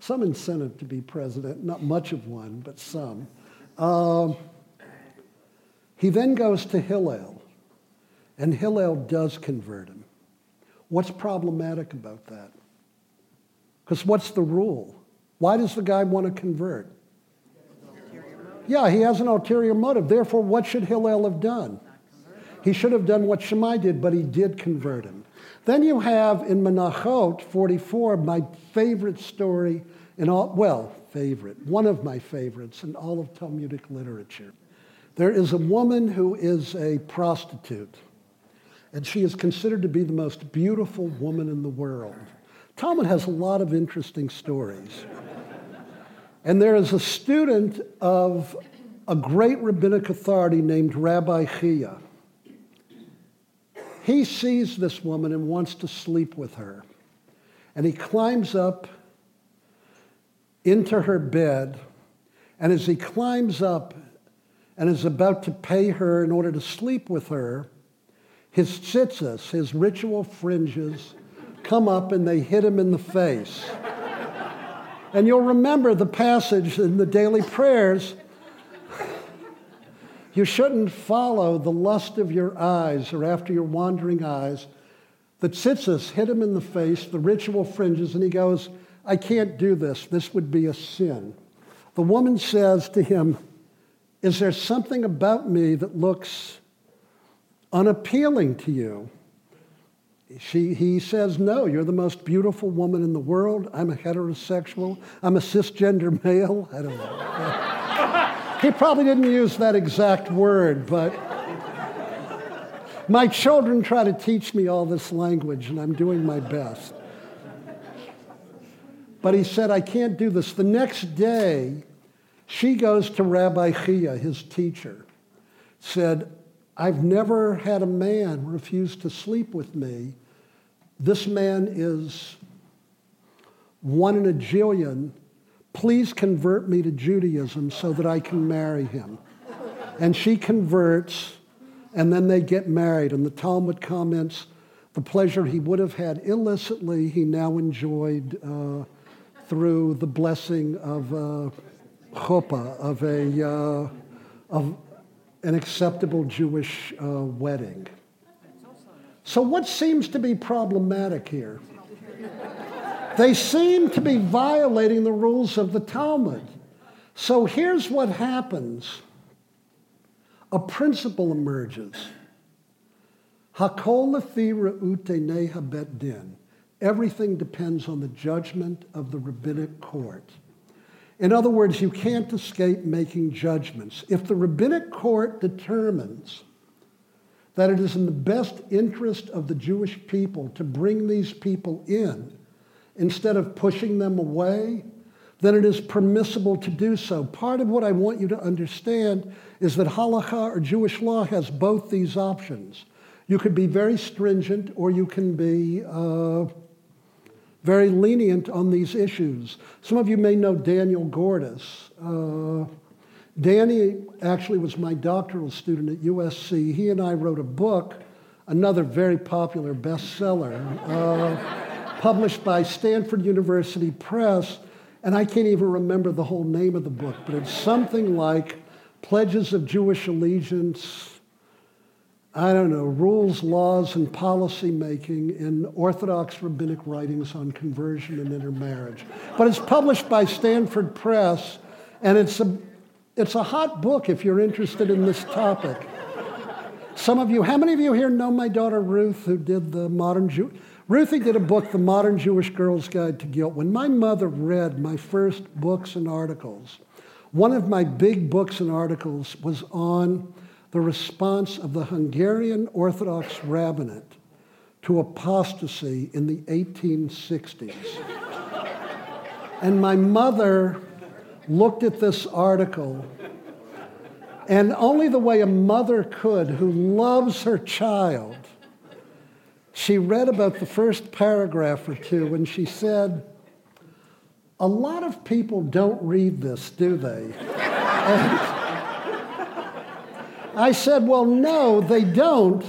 S1: some incentive to be president. Not much of one, but some. Uh, he then goes to Hillel And Hillel does convert him. What's problematic about that? Because what's the rule? Why does the guy want to convert? Yeah, he has an ulterior motive. Therefore, what should Hillel have done? He should have done what Shammai did, but he did convert him. Then you have in Menachot 44, my favorite story in all, well, favorite, one of my favorites in all of Talmudic literature. There is a woman who is a prostitute, and she is considered to be the most beautiful woman in the world. Talmud has a lot of interesting stories. And there is a student of a great rabbinic authority named Rabbi Chia. He sees this woman and wants to sleep with her. And he climbs up into her bed. And as he climbs up and is about to pay her in order to sleep with her, his tzitzis, his ritual fringes, come up and they hit him in the face. And you'll remember the passage in the daily prayers. You shouldn't follow the lust of your eyes or after your wandering eyes. The tzitzis hit him in the face, the ritual fringes, and he goes, I can't do this. This would be a sin. The woman says to him, Is there something about me that looks unappealing to you? She, he says, No, you're the most beautiful woman in the world. I'm a heterosexual. I'm a cisgender male. I don't know. he probably didn't use that exact word, but my children try to teach me all this language, and I'm doing my best. But he said, I can't do this. The next day, she goes to Rabbi Chia, his teacher, said, I've never had a man refuse to sleep with me. This man is one in a jillion. Please convert me to Judaism so that I can marry him. And she converts, and then they get married. And the Talmud comments the pleasure he would have had illicitly, he now enjoyed uh, through the blessing of uh, chuppah, of, a, uh, of an acceptable Jewish uh, wedding. So, what seems to be problematic here? They seem to be violating the rules of the Talmud. So, here's what happens a principle emerges. Hakol lefi re'ute neha bet din. Everything depends on the judgment of the rabbinic court. In other words, you can't escape making judgments. If the rabbinic court determines that it is in the best interest of the Jewish people to bring these people in instead of pushing them away, then it is permissible to do so. Part of what I want you to understand is that halakha or Jewish law has both these options. You could be very stringent or you can be uh, very lenient on these issues. Some of you may know Daniel Gordis. Uh, Danny actually was my doctoral student at USC. He and I wrote a book, another very popular bestseller, uh, published by Stanford University Press. And I can't even remember the whole name of the book, but it's something like Pledges of Jewish Allegiance I don't know, rules, laws, and policy making in Orthodox rabbinic writings on conversion and intermarriage. But it's published by Stanford Press, and it's a, it's a hot book if you're interested in this topic. Some of you, how many of you here know my daughter Ruth, who did the modern Jew? Ruthie did a book, The Modern Jewish Girl's Guide to Guilt. When my mother read my first books and articles, one of my big books and articles was on the response of the Hungarian Orthodox rabbinate to apostasy in the 1860s. and my mother looked at this article, and only the way a mother could who loves her child, she read about the first paragraph or two, and she said, A lot of people don't read this, do they? I said, Well, no, they don't.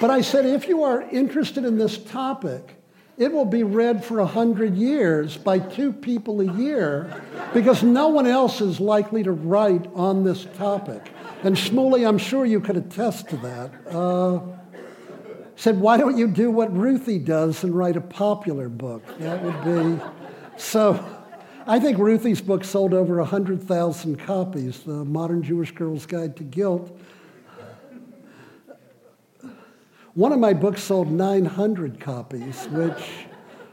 S1: But I said, if you are interested in this topic, it will be read for 100 years by two people a year because no one else is likely to write on this topic. And Shmuly, I'm sure you could attest to that. Uh, said, Why don't you do what Ruthie does and write a popular book? That would be. So I think Ruthie's book sold over 100,000 copies, The Modern Jewish Girl's Guide to Guilt. One of my books sold 900 copies, which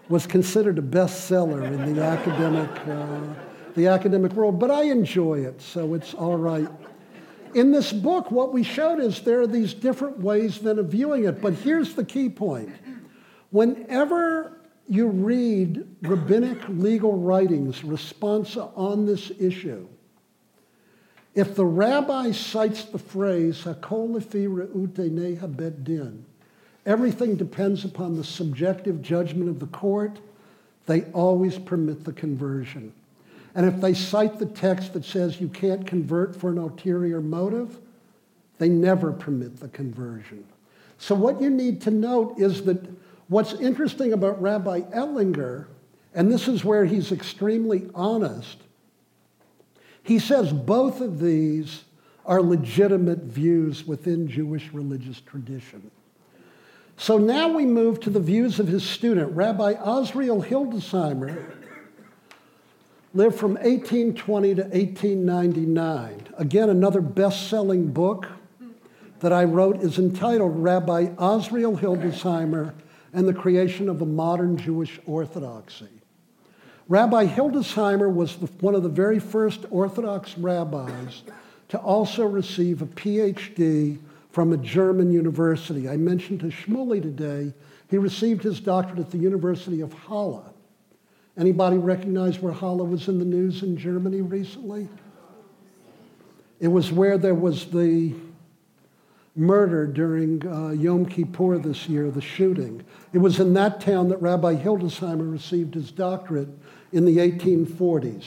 S1: was considered a bestseller in the academic, uh, the academic world, but I enjoy it, so it's all right. In this book, what we showed is there are these different ways then of viewing it, but here's the key point. Whenever you read rabbinic legal writings, responsa on this issue, if the rabbi cites the phrase "hakol lefi re'ute neha bet din," everything depends upon the subjective judgment of the court. They always permit the conversion. And if they cite the text that says you can't convert for an ulterior motive, they never permit the conversion. So, what you need to note is that what's interesting about Rabbi Ettlinger, and this is where he's extremely honest, he says both of these are legitimate views within Jewish religious tradition. So now we move to the views of his student, Rabbi Azriel Hildesheimer, lived from 1820 to 1899. Again, another best selling book that I wrote is entitled Rabbi Azriel Hildesheimer and the Creation of a Modern Jewish Orthodoxy. Rabbi Hildesheimer was the, one of the very first Orthodox rabbis to also receive a PhD from a German university. I mentioned to Shmuly today, he received his doctorate at the University of Halle. Anybody recognize where Halle was in the news in Germany recently? It was where there was the murder during uh, Yom Kippur this year, the shooting. It was in that town that Rabbi Hildesheimer received his doctorate in the 1840s.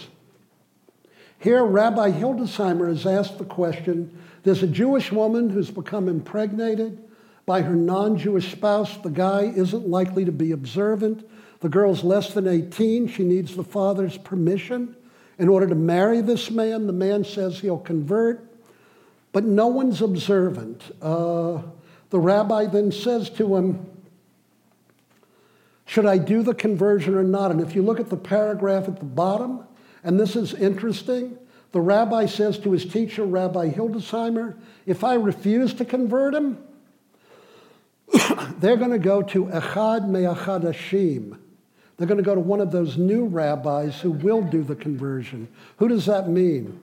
S1: Here, Rabbi Hildesheimer is asked the question there's a Jewish woman who's become impregnated by her non Jewish spouse. The guy isn't likely to be observant. The girl's less than 18. She needs the father's permission in order to marry this man. The man says he'll convert, but no one's observant. Uh, the rabbi then says to him, Should I do the conversion or not? And if you look at the paragraph at the bottom, and this is interesting, the rabbi says to his teacher, Rabbi Hildesheimer, If I refuse to convert him, they're going to go to Echad Me'achadashim, they're going to go to one of those new rabbis who will do the conversion. Who does that mean?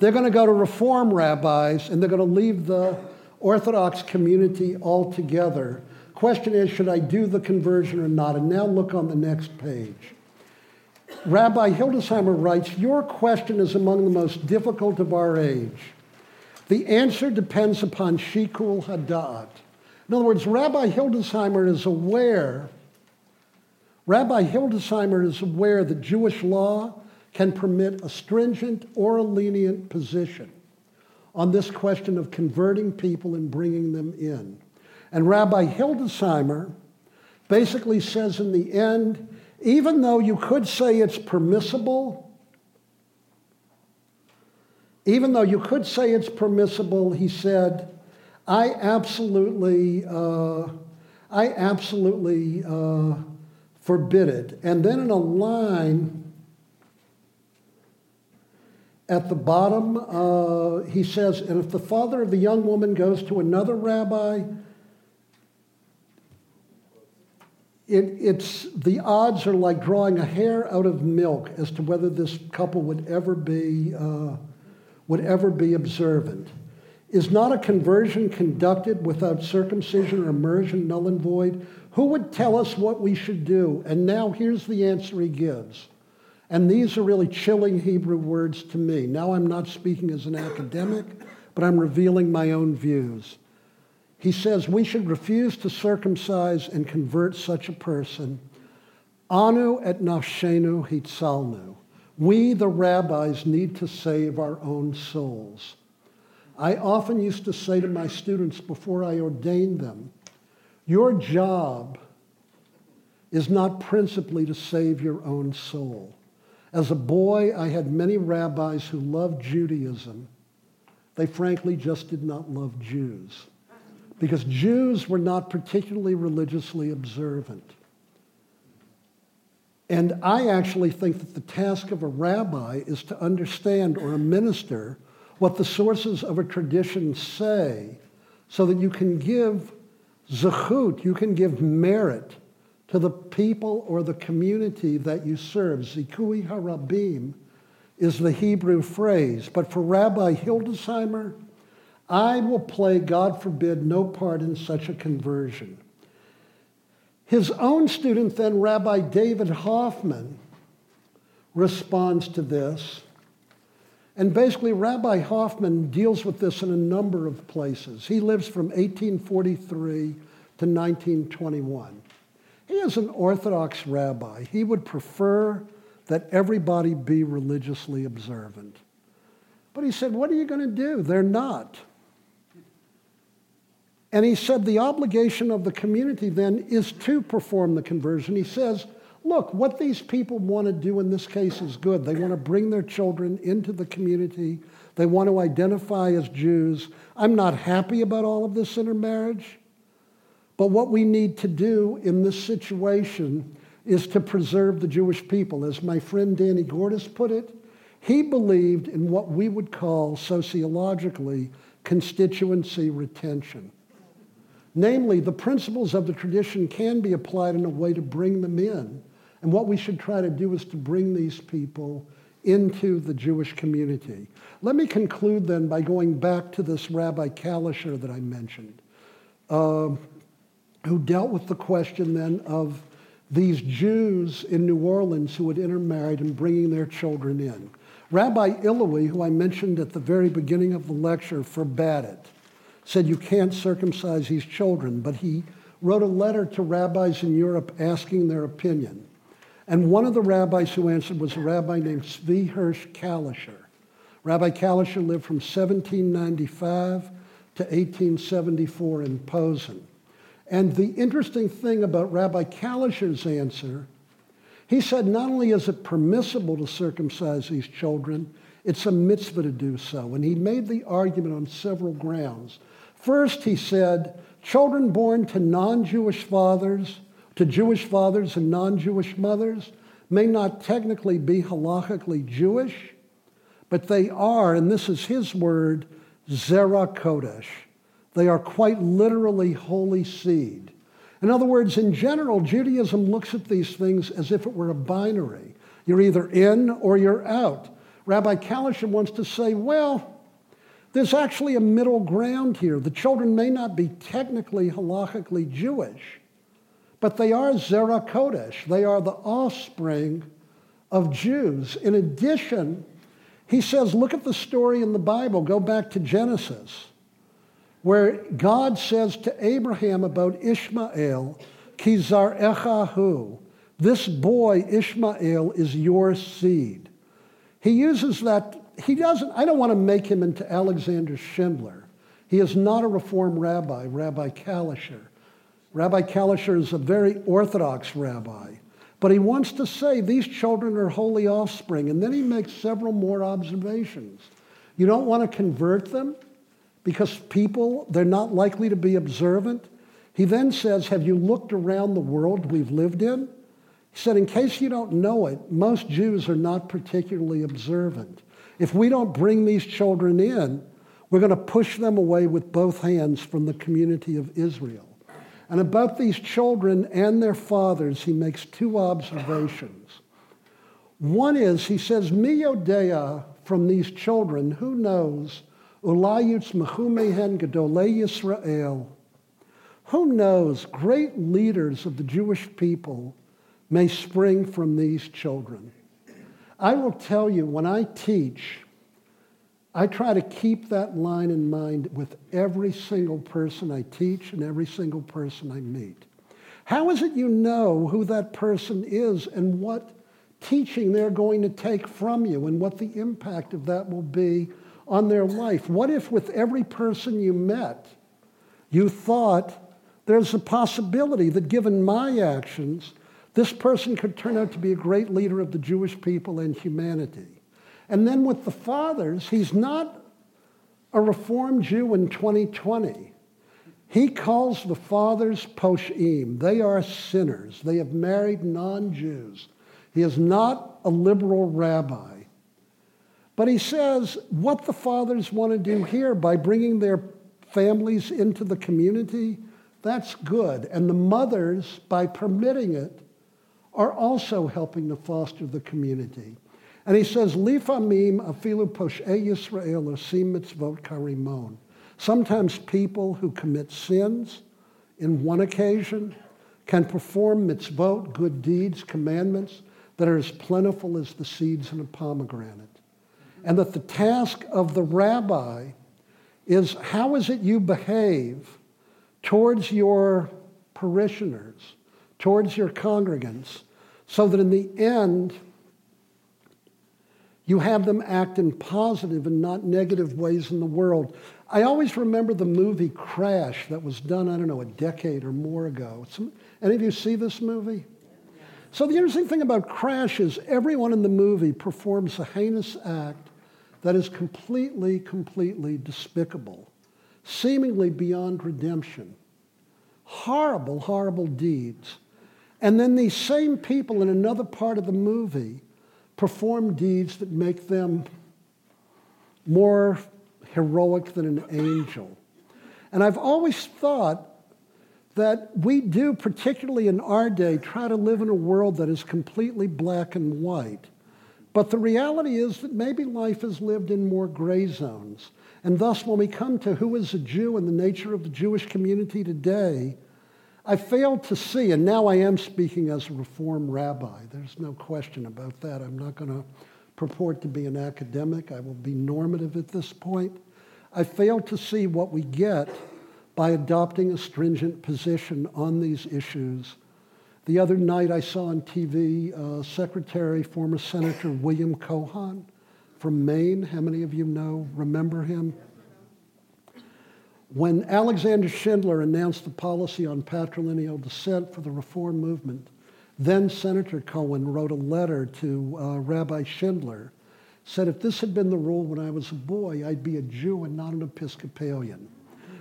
S1: They're going to go to reform rabbis and they're going to leave the Orthodox community altogether. Question is, should I do the conversion or not? And now look on the next page. Rabbi Hildesheimer writes, Your question is among the most difficult of our age. The answer depends upon Shikul Hadat. In other words, Rabbi Hildesheimer is aware Rabbi Hildesheimer is aware that Jewish law can permit a stringent or a lenient position on this question of converting people and bringing them in. And Rabbi Hildesheimer basically says in the end, even though you could say it's permissible, even though you could say it's permissible, he said, I absolutely, uh, I absolutely uh, forbid it. And then in a line at the bottom, uh, he says, and if the father of the young woman goes to another rabbi, it, it's the odds are like drawing a hair out of milk as to whether this couple would ever be uh, would ever be observant. Is not a conversion conducted without circumcision or immersion null and void? Who would tell us what we should do? And now here's the answer he gives. And these are really chilling Hebrew words to me. Now I'm not speaking as an academic, but I'm revealing my own views. He says we should refuse to circumcise and convert such a person. Anu et nafshenu hitzalnu. We, the rabbis, need to save our own souls. I often used to say to my students before I ordained them, your job is not principally to save your own soul. As a boy, I had many rabbis who loved Judaism. They frankly just did not love Jews. Because Jews were not particularly religiously observant. And I actually think that the task of a rabbi is to understand or a minister what the sources of a tradition say so that you can give zechut, you can give merit to the people or the community that you serve. Zikui harabim is the Hebrew phrase. But for Rabbi Hildesheimer, I will play, God forbid, no part in such a conversion. His own student, then Rabbi David Hoffman, responds to this. And basically, Rabbi Hoffman deals with this in a number of places. He lives from 1843 to 1921. He is an Orthodox rabbi. He would prefer that everybody be religiously observant. But he said, What are you going to do? They're not. And he said, The obligation of the community then is to perform the conversion. He says, Look, what these people want to do in this case is good. They want to bring their children into the community. They want to identify as Jews. I'm not happy about all of this intermarriage. But what we need to do in this situation is to preserve the Jewish people. As my friend Danny Gordis put it, he believed in what we would call sociologically constituency retention. Namely, the principles of the tradition can be applied in a way to bring them in. And what we should try to do is to bring these people into the Jewish community. Let me conclude then by going back to this Rabbi Kalischer that I mentioned. Uh, who dealt with the question then of these Jews in New Orleans who had intermarried and bringing their children in. Rabbi Illowy, who I mentioned at the very beginning of the lecture, forbade it, said you can't circumcise these children, but he wrote a letter to rabbis in Europe asking their opinion. And one of the rabbis who answered was a rabbi named Zvi Hirsch Kalischer. Rabbi Kalischer lived from 1795 to 1874 in Posen. And the interesting thing about Rabbi Kalischer's answer, he said not only is it permissible to circumcise these children, it's a mitzvah to do so. And he made the argument on several grounds. First, he said, children born to non Jewish fathers, to Jewish fathers and non Jewish mothers, may not technically be halachically Jewish, but they are, and this is his word, Zerah Kodesh. They are quite literally holy seed. In other words, in general, Judaism looks at these things as if it were a binary. You're either in or you're out. Rabbi Kalischer wants to say, well, there's actually a middle ground here. The children may not be technically halachically Jewish, but they are Zerah Kodesh. They are the offspring of Jews. In addition, he says, look at the story in the Bible. Go back to Genesis where God says to Abraham about Ishmael, Kizar Echahu, this boy Ishmael is your seed. He uses that, he doesn't, I don't want to make him into Alexander Schindler. He is not a Reform rabbi, Rabbi Kalischer. Rabbi Kalischer is a very orthodox rabbi. But he wants to say these children are holy offspring. And then he makes several more observations. You don't want to convert them? because people, they're not likely to be observant. He then says, Have you looked around the world we've lived in? He said, In case you don't know it, most Jews are not particularly observant. If we don't bring these children in, we're going to push them away with both hands from the community of Israel. And about these children and their fathers, he makes two observations. One is, he says, Miyodea from these children, who knows Ulayutz Mehumehen Gedolei Yisrael. Who knows, great leaders of the Jewish people may spring from these children. I will tell you, when I teach, I try to keep that line in mind with every single person I teach and every single person I meet. How is it you know who that person is and what teaching they're going to take from you and what the impact of that will be on their life? What if with every person you met, you thought there's a possibility that given my actions, this person could turn out to be a great leader of the Jewish people and humanity? And then with the fathers, he's not a Reformed Jew in 2020. He calls the fathers poshim. They are sinners. They have married non Jews. He is not a liberal rabbi. But he says what the fathers want to do here by bringing their families into the community, that's good. And the mothers, by permitting it, are also helping to foster the community. And he says, Lifamim afilu poshe Yisrael osim mitzvot karimon. Sometimes people who commit sins in one occasion can perform mitzvot, good deeds, commandments that are as plentiful as the seeds in a pomegranate. And that the task of the rabbi is how is it you behave towards your parishioners, towards your congregants, so that in the end, you have them act in positive and not negative ways in the world. I always remember the movie Crash that was done, I don't know, a decade or more ago. Some, any of you see this movie? So the interesting thing about Crash is everyone in the movie performs a heinous act that is completely, completely despicable, seemingly beyond redemption. Horrible, horrible deeds. And then these same people in another part of the movie perform deeds that make them more heroic than an angel. And I've always thought that we do, particularly in our day, try to live in a world that is completely black and white. But the reality is that maybe life is lived in more gray zones. And thus, when we come to who is a Jew and the nature of the Jewish community today, I failed to see, and now I am speaking as a Reform rabbi. There's no question about that. I'm not going to purport to be an academic. I will be normative at this point. I failed to see what we get by adopting a stringent position on these issues. The other night I saw on TV uh, Secretary, former Senator William Cohen from Maine. How many of you know, remember him? When Alexander Schindler announced the policy on patrilineal descent for the reform movement, then Senator Cohen wrote a letter to uh, Rabbi Schindler, said, if this had been the rule when I was a boy, I'd be a Jew and not an Episcopalian.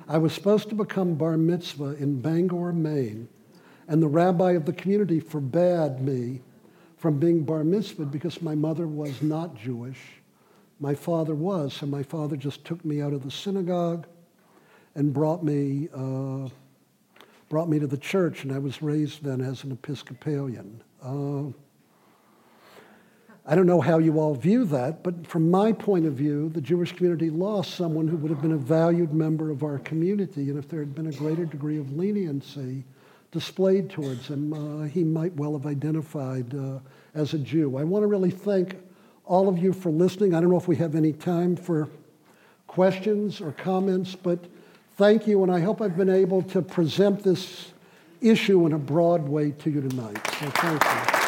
S1: I was supposed to become bar mitzvah in Bangor, Maine, and the rabbi of the community forbade me from being bar mitzvah because my mother was not Jewish. My father was, so my father just took me out of the synagogue and brought me, uh, brought me to the church, and I was raised then as an Episcopalian. Uh, I don't know how you all view that, but from my point of view, the Jewish community lost someone who would have been a valued member of our community, and if there had been a greater degree of leniency displayed towards him, uh, he might well have identified uh, as a Jew. I want to really thank all of you for listening. I don't know if we have any time for questions or comments, but Thank you, and I hope I've been able to present this issue in a broad way to you tonight. So thank you.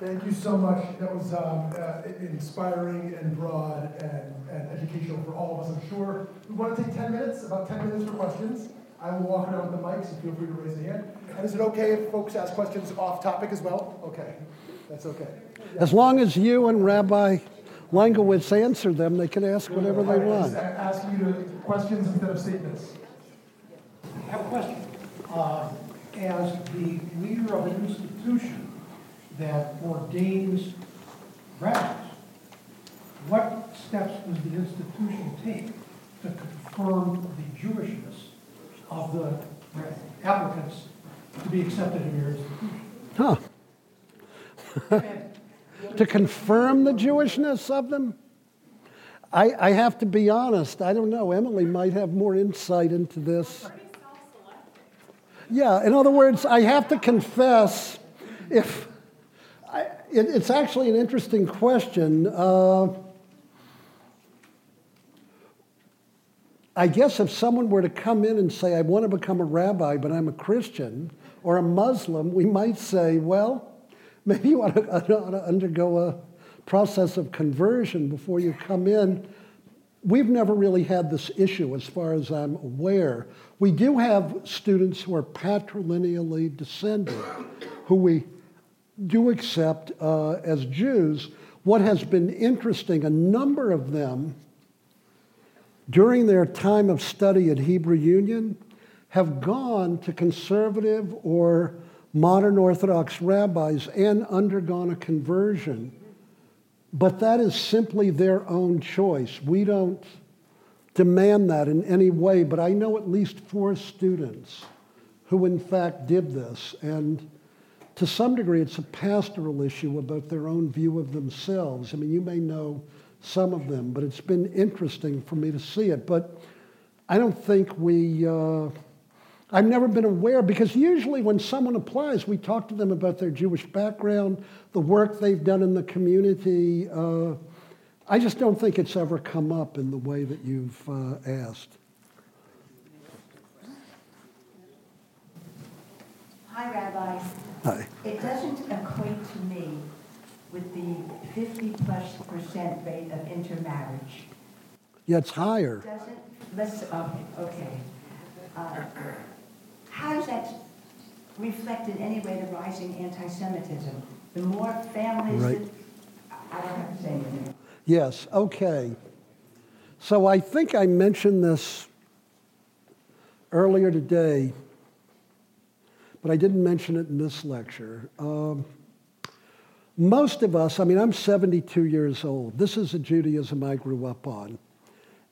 S3: Thank you so much. That was um, uh, inspiring and broad and, and, educational for all of us, I'm sure. We want to take 10 minutes, about 10 minutes for questions. I will walk around with the mics, so feel free to raise a hand. And is it okay if folks ask questions off topic as well? Okay, that's okay.
S1: As long as you and Rabbi Langowitz answer them, they can ask whatever they want.
S3: Ask you to questions instead of statements.
S4: I have a question. Uh, as the leader of an institution that ordains rabbis, what steps does the institution take to confirm the Jewishness of the applicants to be accepted in your institution?
S1: Huh. To confirm the Jewishness of them? I, I have to be honest, I don't know. Emily might have more insight into this. Yeah, in other words, I have to confess, if I, it, it's actually an interesting question. Uh, I guess if someone were to come in and say, I want to become a rabbi, but I'm a Christian or a Muslim, we might say, well, Maybe you want to, undergo a process of conversion before you come in. We've never really had this issue as far as I'm aware. We do have students who are patrilineally descended, who we do accept uh, as Jews. what has been interesting, a number of them, during their time of study at Hebrew Union, have gone to conservative or modern Orthodox rabbis and undergone a conversion. But that is simply their own choice. We don't demand that in any way, but I know at least four students who, in fact, did this. And to some degree, it's a pastoral issue about their own view of themselves. I mean, you may know some of them, but it's been interesting for me to see it. But I don't think we, uh, I've never been aware, because usually when someone applies, we talk to them about their Jewish background, the work they've done in the community. Uh, I just don't think it's ever come up in the way that you've uh, asked.
S5: Hi, Rabbi.
S1: Hi.
S5: It doesn't equate to me with the 50 plus percent rate of intermarriage.
S1: Yeah, it's higher.
S5: Doesn't, let's, okay, okay. Uh, How does that reflect in any way the rising anti-Semitism? The more families
S1: Right.
S5: that, I don't have to say anything.
S1: Yes, okay. So I think I mentioned this earlier today, but I didn't mention it in this lecture. Um, most of us, I mean, I'm 72 years old. This is a Judaism I grew up on.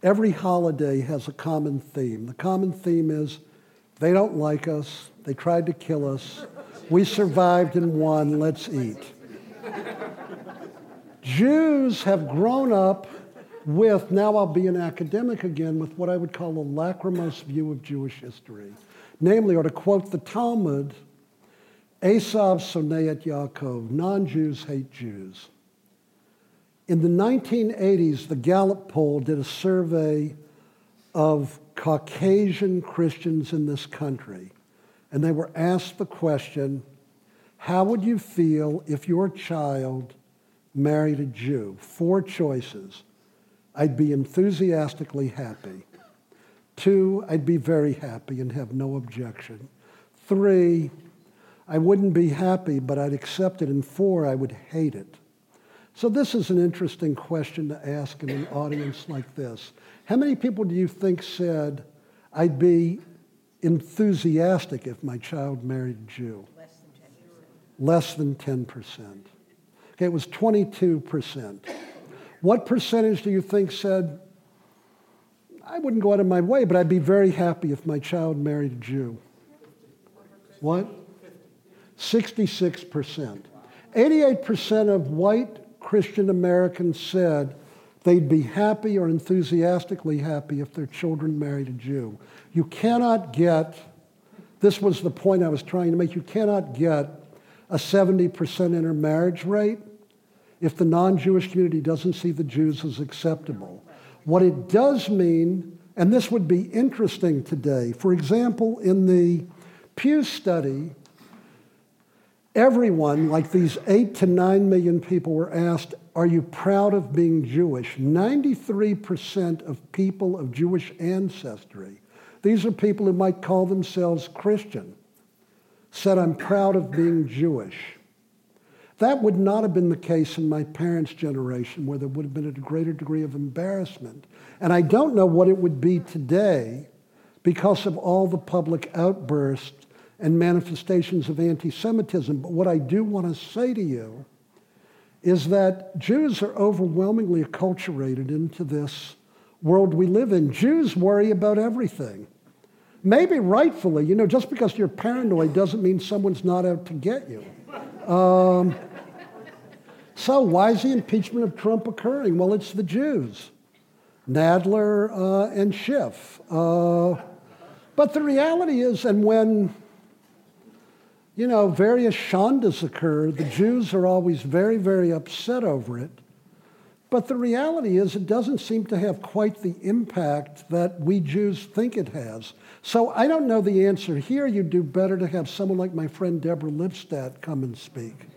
S1: Every holiday has a common theme. The common theme is they don't like us, they tried to kill us, we survived and won, let's eat. Jews have grown up with, now I'll be an academic again, with what I would call a lachrymose view of Jewish history. Namely, or to quote the Talmud, Esav soneat Yaakov, non Jews hate Jews. In the 1980s, the Gallup poll did a survey of Caucasian Christians in this country, and they were asked the question How would you feel if your child married a Jew? Four choices. I'd be enthusiastically happy. Two, I'd be very happy and have no objection. Three, I wouldn't be happy, but I'd accept it. And four, I would hate it. So, this is an interesting question to ask in an audience like this. How many people do you think said, I'd be enthusiastic if my child married a Jew? Less than 10%. Less than 10%. Okay, it was 22%. What percentage do you think said, I wouldn't go out of my way, but I'd be very happy if my child married a Jew? What? 66%. 88% of white Christian Americans said they'd be happy or enthusiastically happy if their children married a Jew. You cannot get, this was the point I was trying to make, you cannot get a 70% intermarriage rate if the non Jewish community doesn't see the Jews as acceptable. What it does mean, and this would be interesting today, for example, in the Pew study, everyone, like these eight to nine million people, were asked, Are you proud of being Jewish? 93% of people of Jewish ancestry, these are people who might call themselves Christian, said, I'm proud of being Jewish. That would not have been the case in my parents' generation, where there would have been a greater degree of embarrassment. And I don't know what it would be today because of all the public outbursts and manifestations of anti Semitism. But what I do want to say to you is that Jews are overwhelmingly acculturated into this world we live in. Jews worry about everything. Maybe rightfully, you know, just because you're paranoid doesn't mean someone's not out to get you. Um, so, why is the impeachment of Trump occurring? Well, it's the Jews, Nadler uh, and Schiff. Uh, but the reality is, and when you know, various shandas occur. The Jews are always very, very upset over it. But the reality is, it doesn't seem to have quite the impact that we Jews think it has. So I don't know the answer here. You'd do better to have someone like my friend Deborah Lipstadt come and speak.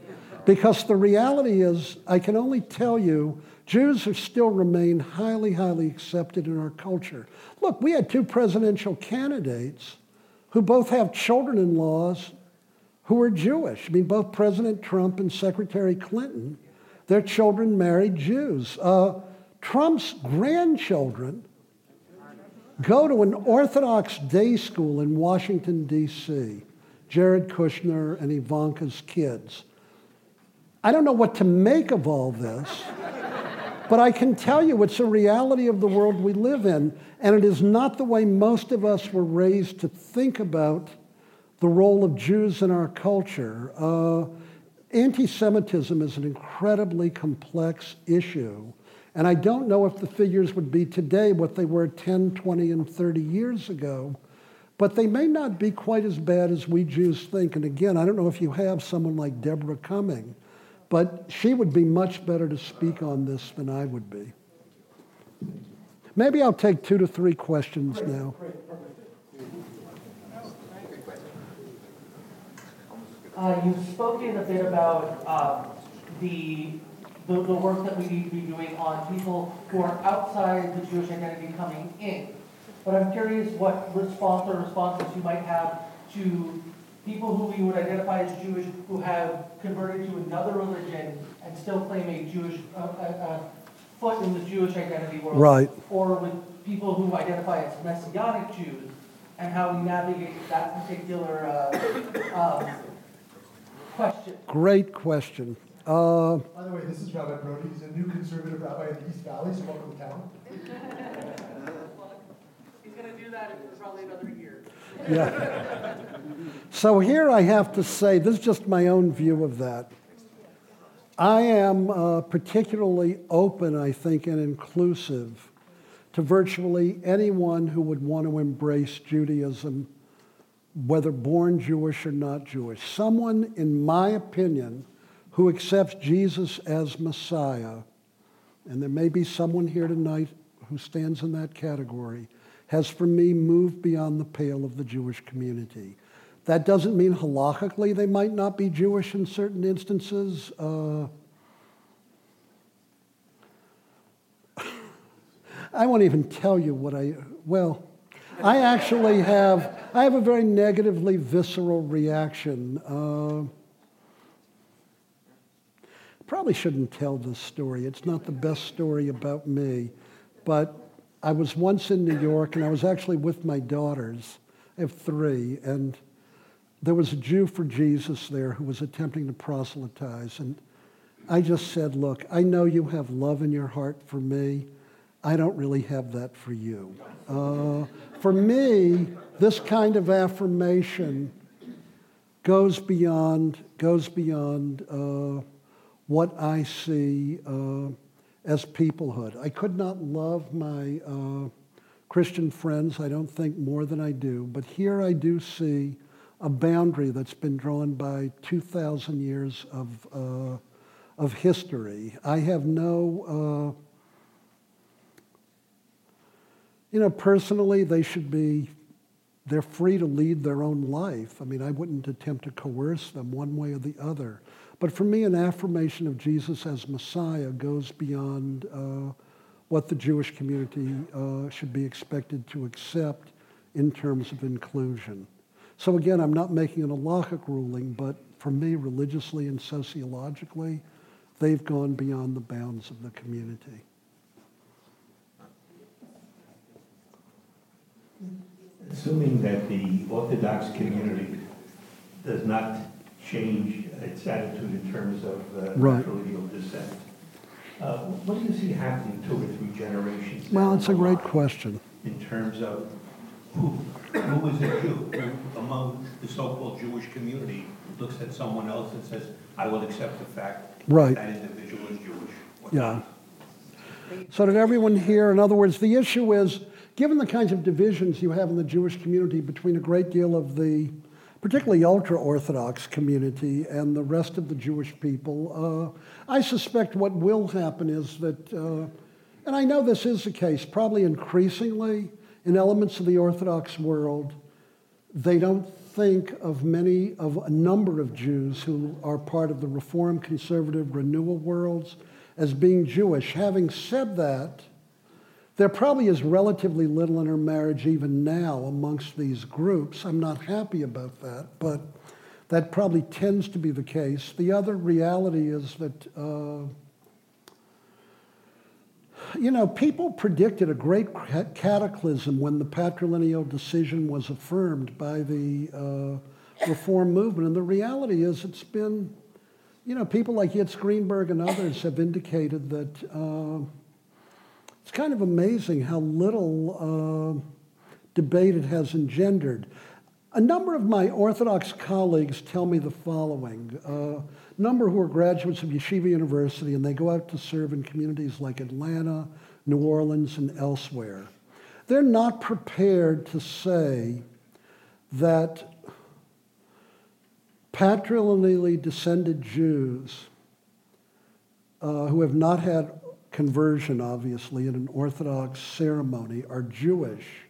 S1: Because the reality is, I can only tell you, Jews are still remain highly, highly accepted in our culture. Look, we had two presidential candidates who both have children in laws who are Jewish. I mean, both President Trump and Secretary Clinton, their children married Jews. Uh, Trump's grandchildren go to an Orthodox day school in Washington, D.C., Jared Kushner and Ivanka's kids. I don't know what to make of all this, but I can tell you it's a reality of the world we live in, and it is not the way most of us were raised to think about the role of Jews in our culture. Uh, Anti Semitism is an incredibly complex issue. And I don't know if the figures would be today what they were 10, 20, and 30 years ago, but they may not be quite as bad as we Jews think. And again, I don't know if you have someone like Deborah Cumming, but she would be much better to speak on this than I would be. Maybe I'll take two to three questions now.
S6: Uh, you've spoken a bit about uh, the, the, the work that we need to be doing on people who are outside the Jewish identity coming in. But I'm curious what response or responses you might have to people who we would identify as Jewish who have converted to another religion and still claim a Jewish uh, uh, foot in the Jewish identity world.
S1: Right.
S6: Or with people who identify as Messianic Jews and how we navigate that particular uh, um, question.
S1: Great question. Uh,
S3: By the way, this is Rabbi Brody. He's a new conservative rabbi in the East Valley, so welcome to town.
S6: He's going to do that in probably another year.
S1: yeah. So here I have to say, this is just my own view of that. I am uh, particularly open, I think, and inclusive to virtually anyone who would want to embrace Judaism, whether born Jewish or not Jewish. Someone, in my opinion, who accepts Jesus as Messiah, and there may be someone here tonight who stands in that category, has for me moved beyond the pale of the Jewish community. That doesn't mean halachically they might not be Jewish in certain instances. Uh, I won't even tell you what I, well, I actually have, I have a very negatively visceral reaction. Uh, probably shouldn't tell this story. It's not the best story about me. But I was once in New York and I was actually with my daughters. I have three. And there was a Jew for Jesus there who was attempting to proselytize. And I just said, Look, I know you have love in your heart for me. I don't really have that for you. Uh, for me, this kind of affirmation goes beyond, goes beyond uh, what I see uh, as peoplehood. I could not love my uh, Christian friends, I don't think, more than I do. But here I do see a boundary that's been drawn by 2,000 years of, uh, of history. I have no, uh, you know, personally, they should be, they're free to lead their own life. I mean, I wouldn't attempt to coerce them one way or the other. But for me, an affirmation of Jesus as Messiah goes beyond uh, what the Jewish community uh, should be expected to accept in terms of inclusion. So again, I'm not making an halachic ruling, but for me, religiously and sociologically, they've gone beyond the bounds of the community.
S7: Assuming that the Orthodox community does not change its attitude in terms of uh,
S1: Right.
S7: matrilineal descent, uh, what do you see happening two or three generations?
S1: Well,
S7: down
S1: it's a
S7: the
S1: great
S7: line
S1: question.
S7: In terms of who, who is a Jew who among the so-called Jewish community looks at someone else and says, I will accept the fact
S1: Right.
S7: that individual is Jewish.
S1: Yeah. So did everyone hear? In other words, the issue is, given the kinds of divisions you have in the Jewish community between a great deal of the, particularly ultra-Orthodox community and the rest of the Jewish people, uh, I suspect what will happen is that, uh, and I know this is the case, probably increasingly in elements of the Orthodox world, they don't think of many of a number of Jews who are part of the Reform, Conservative, Renewal worlds as being Jewish. Having said that, there probably is relatively little intermarriage even now amongst these groups. I'm not happy about that, but that probably tends to be the case. The other reality is that uh, you know, people predicted a great cataclysm when the patrilineal decision was affirmed by the uh, reform movement. And the reality is, it's been, you know, people like Yitz Greenberg and others have indicated that uh, it's kind of amazing how little uh, debate it has engendered. A number of my Orthodox colleagues tell me the following. Uh, a number who are graduates of Yeshiva University, and they go out to serve in communities like Atlanta, New Orleans, and elsewhere. They're not prepared to say that patrilineally descended Jews uh, who have not had conversion, obviously, in an Orthodox ceremony are Jewish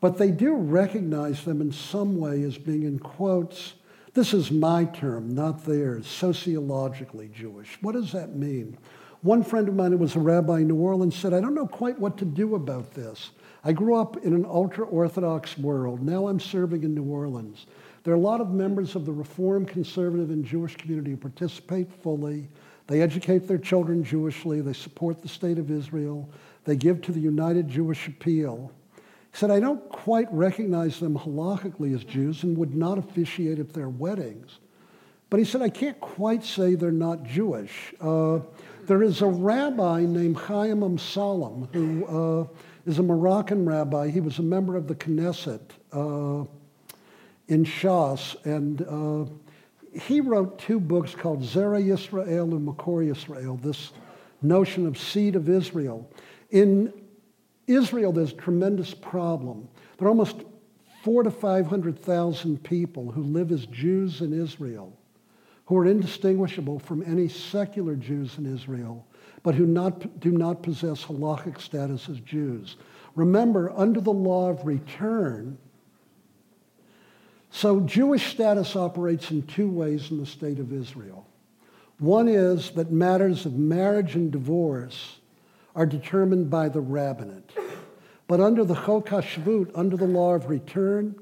S1: but they do recognize them in some way as being, in quotes, this is my term, not theirs, sociologically Jewish. What does that mean? One friend of mine who was a rabbi in New Orleans said, I don't know quite what to do about this. I grew up in an ultra Orthodox world. Now I'm serving in New Orleans. There are a lot of members of the Reform, Conservative, and Jewish community who participate fully. They educate their children Jewishly. They support the state of Israel. They give to the United Jewish Appeal. He said, I don't quite recognize them halakhically as Jews and would not officiate at their weddings. But he said, I can't quite say they're not Jewish. Uh, there is a rabbi named Chaim Amsalem who uh, is a Moroccan rabbi. He was a member of the Knesset uh, in Shas, and uh, he wrote two books called Zera Yisrael and Makor Yisrael, this notion of seed of Israel. In Israel, there's a tremendous problem. There are almost four to 500,000 people who live as Jews in Israel who are indistinguishable from any secular Jews in Israel, but who not, do not possess halachic status as Jews. Remember, under the law of return, so Jewish status operates in two ways in the state of Israel. One is that matters of marriage and divorce are determined by the rabbinate. But under the Chok HaShvut, under the law of return,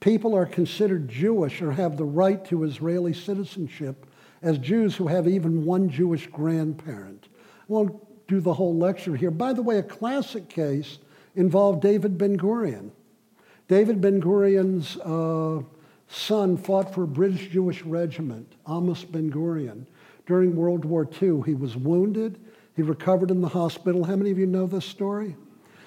S1: people are considered Jewish or have the right to Israeli citizenship as Jews who have even one Jewish grandparent. I won't do the whole lecture here. By the way, a classic case involved David Ben Gurion. David Ben Gurion's uh, son fought for a British Jewish regiment, Amos Ben Gurion. During World War II, he was wounded he recovered in the hospital. How many of you know this story?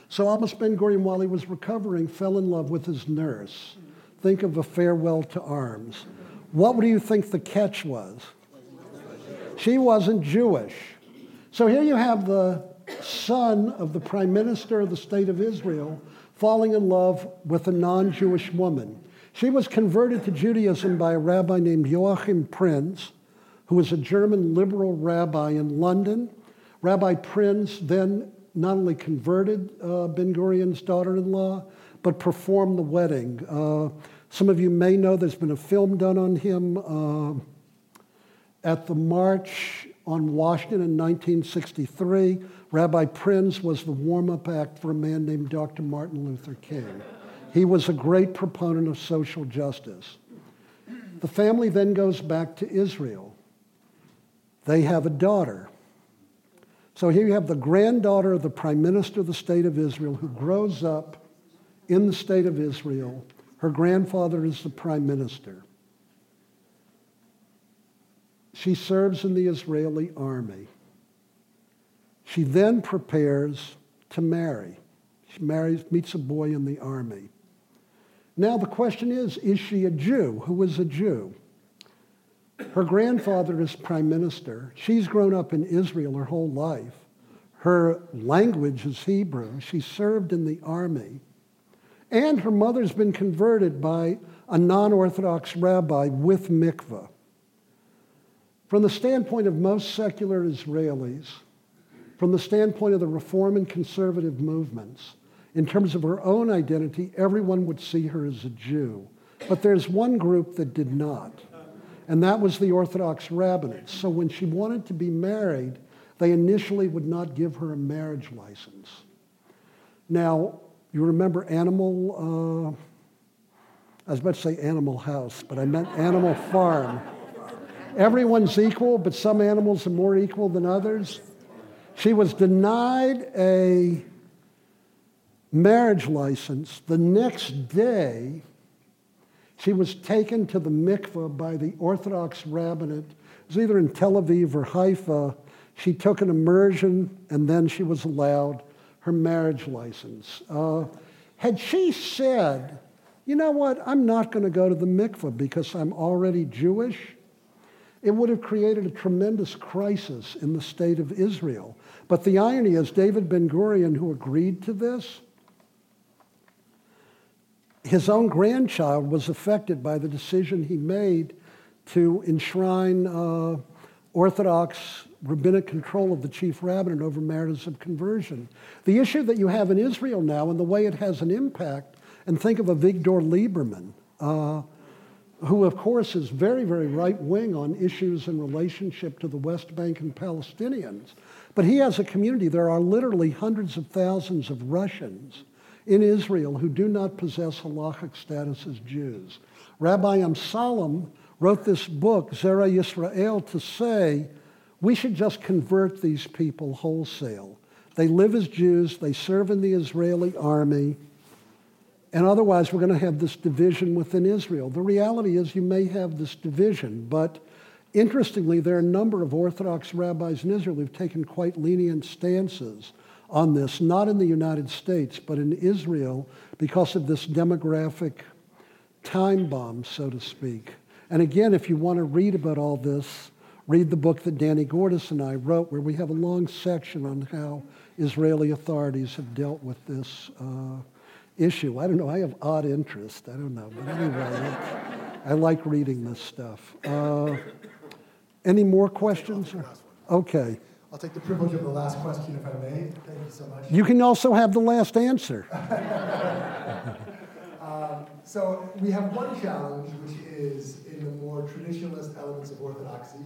S1: So Amos Ben Gurion, while he was recovering, fell in love with his nurse. Think of a farewell to arms. What do you think the catch was? She wasn't Jewish. So here you have the son of the prime minister of the state of Israel falling in love with a non Jewish woman. She was converted to Judaism by a rabbi named Joachim Prinz, who was a German liberal rabbi in London Rabbi Prinz then not only converted uh, Ben Gurion's daughter in law, but performed the wedding. Uh, some of you may know there's been a film done on him uh, at the March on Washington in 1963. Rabbi Prinz was the warm up act for a man named Dr. Martin Luther King. He was a great proponent of social justice. The family then goes back to Israel. They have a daughter. So here you have the granddaughter of the prime minister of the state of Israel who grows up in the state of Israel. Her grandfather is the prime minister. She serves in the Israeli army. She then prepares to marry. She marries, meets a boy in the army. Now the question is, is she a Jew? Who is a Jew? Her grandfather is prime minister. She's grown up in Israel her whole life. Her language is Hebrew. She served in the army. And her mother's been converted by a non Orthodox rabbi with mikveh. From the standpoint of most secular Israelis, from the standpoint of the reform and conservative movements, in terms of her own identity, everyone would see her as a Jew. But there's one group that did not and that was the Orthodox rabbinate. So when she wanted to be married, they initially would not give her a marriage license. Now, you remember Animal, uh, I was about to say Animal House, but I meant Animal Farm. Everyone's equal, but some animals are more equal than others. She was denied a marriage license. The next day, she was taken to the mikveh by the Orthodox rabbinate. It was either in Tel Aviv or Haifa. She took an immersion, and then she was allowed her marriage license. Uh, had she said, you know what, I'm not going to go to the mikveh because I'm already Jewish, it would have created a tremendous crisis in the state of Israel. But the irony is, David Ben Gurion, who agreed to this, his own grandchild was affected by the decision he made to enshrine uh, Orthodox rabbinic control of the chief rabbinate over matters of conversion. The issue that you have in Israel now and the way it has an impact, and think of Avigdor Lieberman, uh, who, of course, is very, very right wing on issues in relationship to the West Bank and Palestinians. But he has a community. There are literally hundreds of thousands of Russians in Israel who do not possess halachic status as Jews. Rabbi Amsalem wrote this book, Zera Yisrael, to say we should just convert these people wholesale. They live as Jews, they serve in the Israeli army, and otherwise we're going to have this division within Israel. The reality is you may have this division, but interestingly, there are a number of Orthodox rabbis in Israel who've taken quite lenient stances on this, not in the United States, but in Israel, because of this demographic time bomb, so to speak. And again, if you want to read about all this, read the book that Danny Gordis and I wrote, where we have a long section on how Israeli authorities have dealt with this uh, issue. I don't know, I have odd interest. I don't know. But anyway, I, like reading this stuff. Uh, any more questions? Okay.
S3: I'll take the privilege of the last question if I may. Thank you so much.
S1: You can also have the last answer.
S3: um, so we have one challenge, which is in the more traditionalist elements of orthodoxy,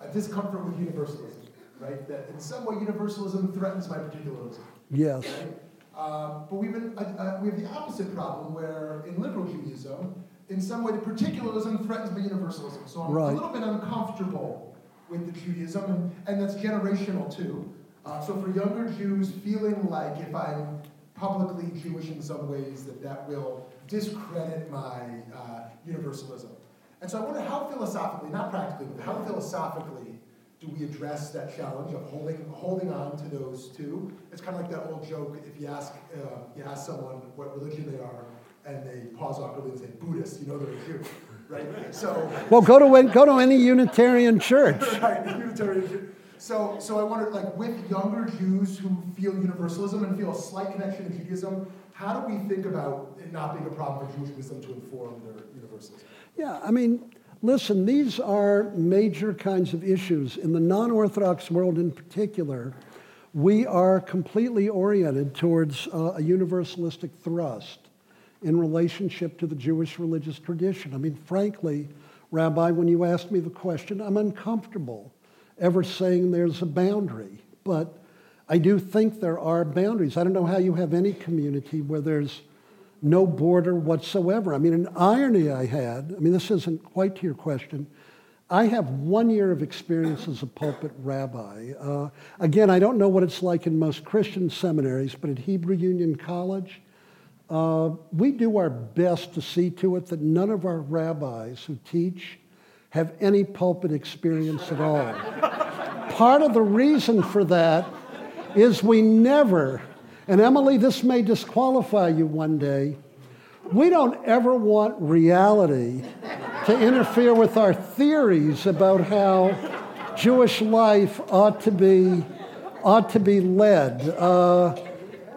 S3: a discomfort with universalism, right? That in some way universalism threatens my particularism.
S1: Yes.
S3: Right? Um, but we've been, uh, uh, we have the opposite problem where in liberal Judaism, in some way the particularism threatens my universalism. So I'm right. a little bit uncomfortable with the Judaism, and, and that's generational too. Uh, so for younger Jews, feeling like if I'm publicly Jewish in some ways, that that will discredit my uh, universalism. And so I wonder how philosophically, not practically, but how philosophically do we address that challenge of holding, holding on to those two? It's kind of like that old joke, if you ask, uh, you ask someone what religion they are, and they pause awkwardly and say, Buddhist, you know they're a Jew right? So
S1: well, go to go to any Unitarian church.
S3: right, Unitarian church. So, so I wonder, like, with younger Jews who feel universalism and feel a slight connection to Judaism, how do we think about it not being a problem for Jewish wisdom to inform their universalism?
S1: Yeah, I mean, listen, these are major kinds of issues. In the non Orthodox world in particular, we are completely oriented towards uh, a universalistic thrust in relationship to the Jewish religious tradition. I mean, frankly, Rabbi, when you asked me the question, I'm uncomfortable ever saying there's a boundary. But I do think there are boundaries. I don't know how you have any community where there's no border whatsoever. I mean, an irony I had, I mean, this isn't quite to your question. I have one year of experience as a pulpit rabbi. Uh, again, I don't know what it's like in most Christian seminaries, but at Hebrew Union College, uh, we do our best to see to it that none of our rabbis who teach have any pulpit experience at all. Part of the reason for that is we never, and Emily, this may disqualify you one day, we don't ever want reality to interfere with our theories about how Jewish life ought to be, ought to be led. Uh,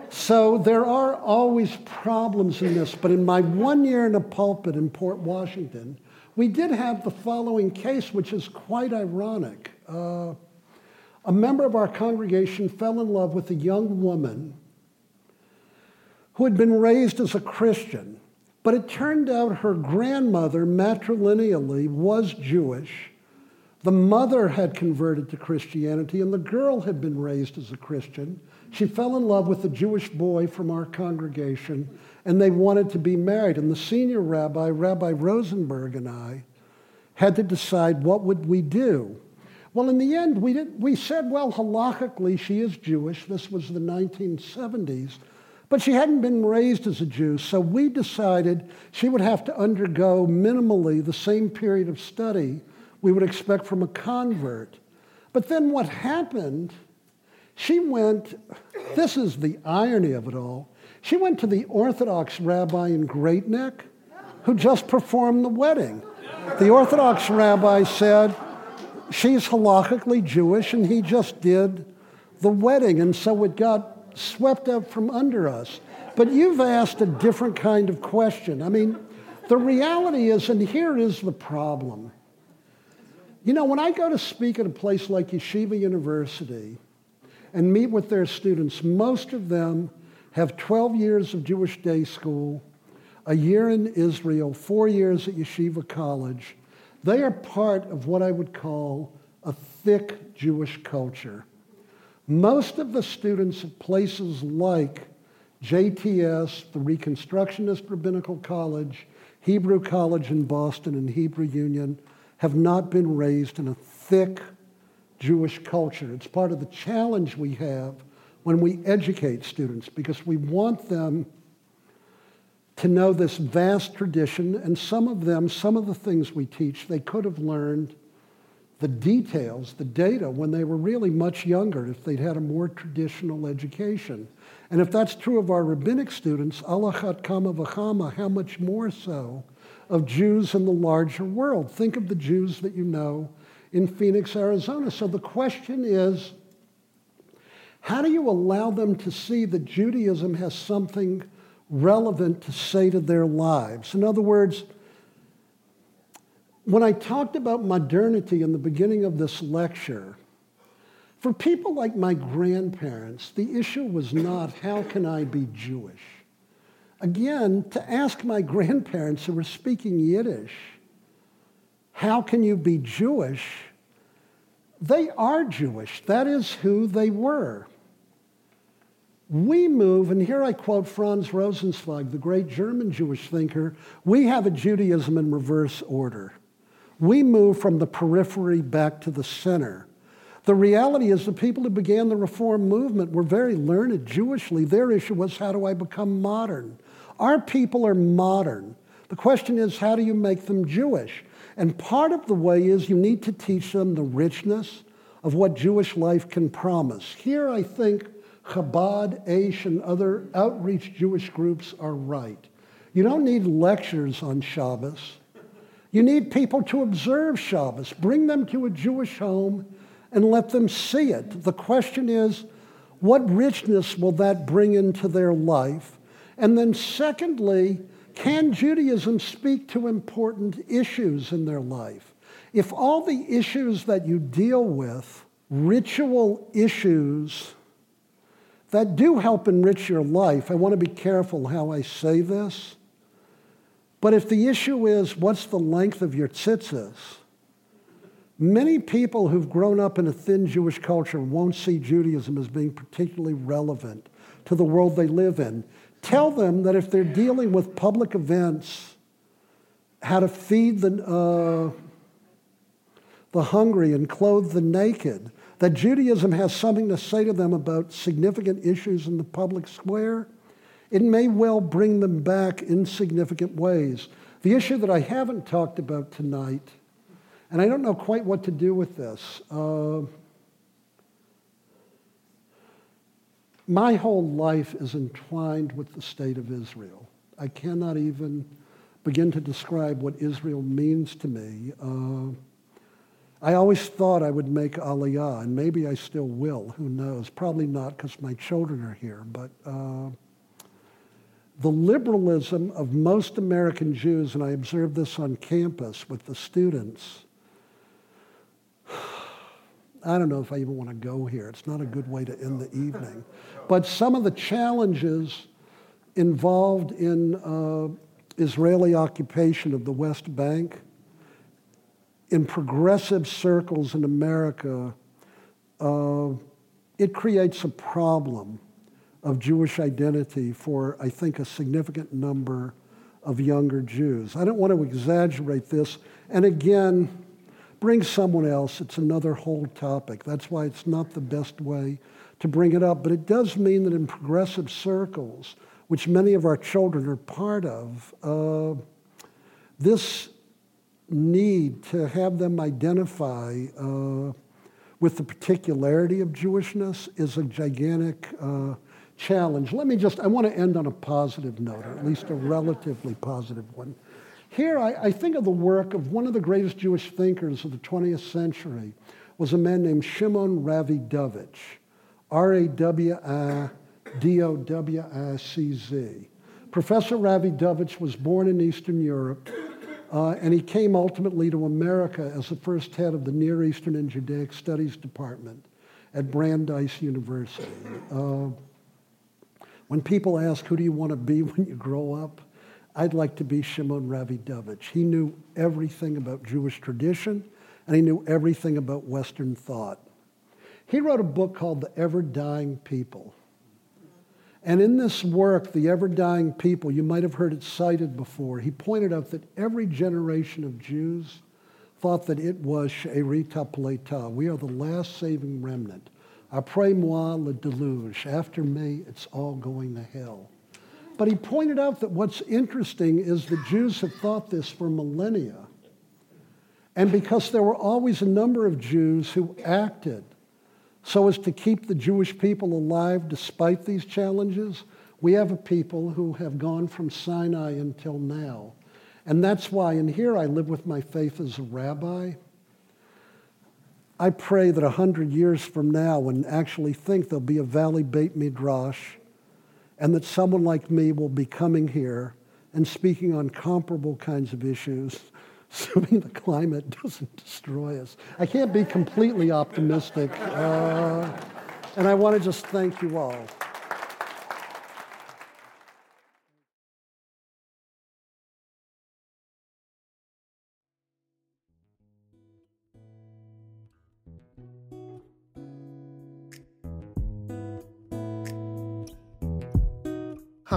S1: so there are always problems in this, but in my one year in a pulpit in Port Washington, we did have the following case, which is quite ironic. Uh, a member of our congregation fell in love with a young woman who had been raised as a Christian, but it turned out her grandmother matrilineally was Jewish. The mother had converted to Christianity, and the girl had been raised as a Christian. She fell in love with a Jewish boy from our congregation, and they wanted to be married. And the senior rabbi, Rabbi Rosenberg, and I had to decide what would we do. Well, in the end, we, did, we said, well, halakhically, she is Jewish. This was the 1970s. But she hadn't been raised as a Jew, so we decided she would have to undergo minimally the same period of study we would expect from a convert. But then what happened, she went, this is the irony of it all, she went to the Orthodox rabbi in Great Neck who just performed the wedding. The Orthodox rabbi said, she's halakhically Jewish, and he just did the wedding. And so it got swept up from under us. But you've asked a different kind of question. I mean, the reality is, and here is the problem. You know, when I go to speak at a place like Yeshiva University and meet with their students, most of them have 12 years of Jewish day school, a year in Israel, four years at Yeshiva College. They are part of what I would call a thick Jewish culture. Most of the students of places like JTS, the Reconstructionist Rabbinical College, Hebrew College in Boston, and Hebrew Union have not been raised in a thick Jewish culture. It's part of the challenge we have when we educate students because we want them to know this vast tradition, and some of them, some of the things we teach, they could have learned the details, the data, when they were really much younger, if they'd had a more traditional education. And if that's true of our rabbinic students, alachat kama v'chama, how much more so of Jews in the larger world? Think of the Jews that you know in Phoenix, Arizona. So the question is, how do you allow them to see that Judaism has something relevant to say to their lives? In other words, when I talked about modernity in the beginning of this lecture, for people like my grandparents, the issue was not how can I be Jewish? Again, to ask my grandparents who were speaking Yiddish, how can you be Jewish? They are Jewish. That is who they were. We move, and here I quote Franz Rosenzweig, the great German Jewish thinker, we have a Judaism in reverse order. We move from the periphery back to the center. The reality is the people who began the Reform movement were very learned Jewishly. Their issue was how do I become modern? Our people are modern. The question is how do you make them Jewish? And part of the way is you need to teach them the richness of what Jewish life can promise. Here I think Chabad, Aish, and other outreach Jewish groups are right. You don't need lectures on Shabbos. You need people to observe Shabbos. Bring them to a Jewish home and let them see it. The question is, what richness will that bring into their life? And then, secondly, can Judaism speak to important issues in their life? If all the issues that you deal with, ritual issues that do help enrich your life, I want to be careful how I say this. But if the issue is what's the length of your tzitzis, many people who've grown up in a thin Jewish culture won't see Judaism as being particularly relevant to the world they live in. Tell them that if they're dealing with public events, how to feed the, uh, the hungry and clothe the naked, that Judaism has something to say to them about significant issues in the public square it may well bring them back in significant ways. The issue that I haven't talked about tonight, and I don't know quite what to do with this. Uh, my whole life is entwined with the state of Israel. I cannot even begin to describe what Israel means to me. Uh, I always thought I would make Aliyah, and maybe I still will. Who knows? Probably not because my children are here, but. Uh, the liberalism of most American Jews, and I observed this on campus with the students. I don't know if I even want to go here. It's not a good way to end the evening. But some of the challenges involved in uh, Israeli occupation of the West Bank in progressive circles in America, uh, it creates a problem of Jewish identity for, I think, a significant number of younger Jews. I don't want to exaggerate this. And again, bring someone else, it's another whole topic. That's why it's not the best way to bring it up. But it does mean that in progressive circles, which many of our children are part of, uh, this need to have them identify uh, with the particularity of Jewishness is a gigantic uh, challenge. Let me just, I want to end on a positive note, or at least a relatively positive one. Here, I, I think of the work of one of the greatest Jewish thinkers of the 20th century was a man named Shimon Rawidowicz, R-A-W-I-D-O-W-I-C-Z. Professor Rawidowicz was born in Eastern Europe uh, and he came ultimately to America as the first head of the Near Eastern and Judaic Studies Department at Brandeis University. Uh, when people ask, who do you want to be when you grow up? I'd like to be Shimon Rawidowicz. He knew everything about Jewish tradition, and he knew everything about Western thought. He wrote a book called The Ever Dying People. And in this work, The Ever Dying People, you might have heard it cited before, he pointed out that every generation of Jews thought that it was She'erit Hapleta. We are the last saving remnant. Après moi, le deluge. After me, it's all going to hell. But he pointed out that what's interesting is the Jews have thought this for millennia. And because there were always a number of Jews who acted so as to keep the Jewish people alive despite these challenges, we have a people who have gone from Sinai until now. And that's why, and here I live with my faith as a rabbi. I pray that a hundred years from now, when actually think there'll be a Valley Beit Midrash, and that someone like me will be coming here and speaking on comparable kinds of issues assuming the climate doesn't destroy us. I can't be completely optimistic. Uh, and I want to just thank you all.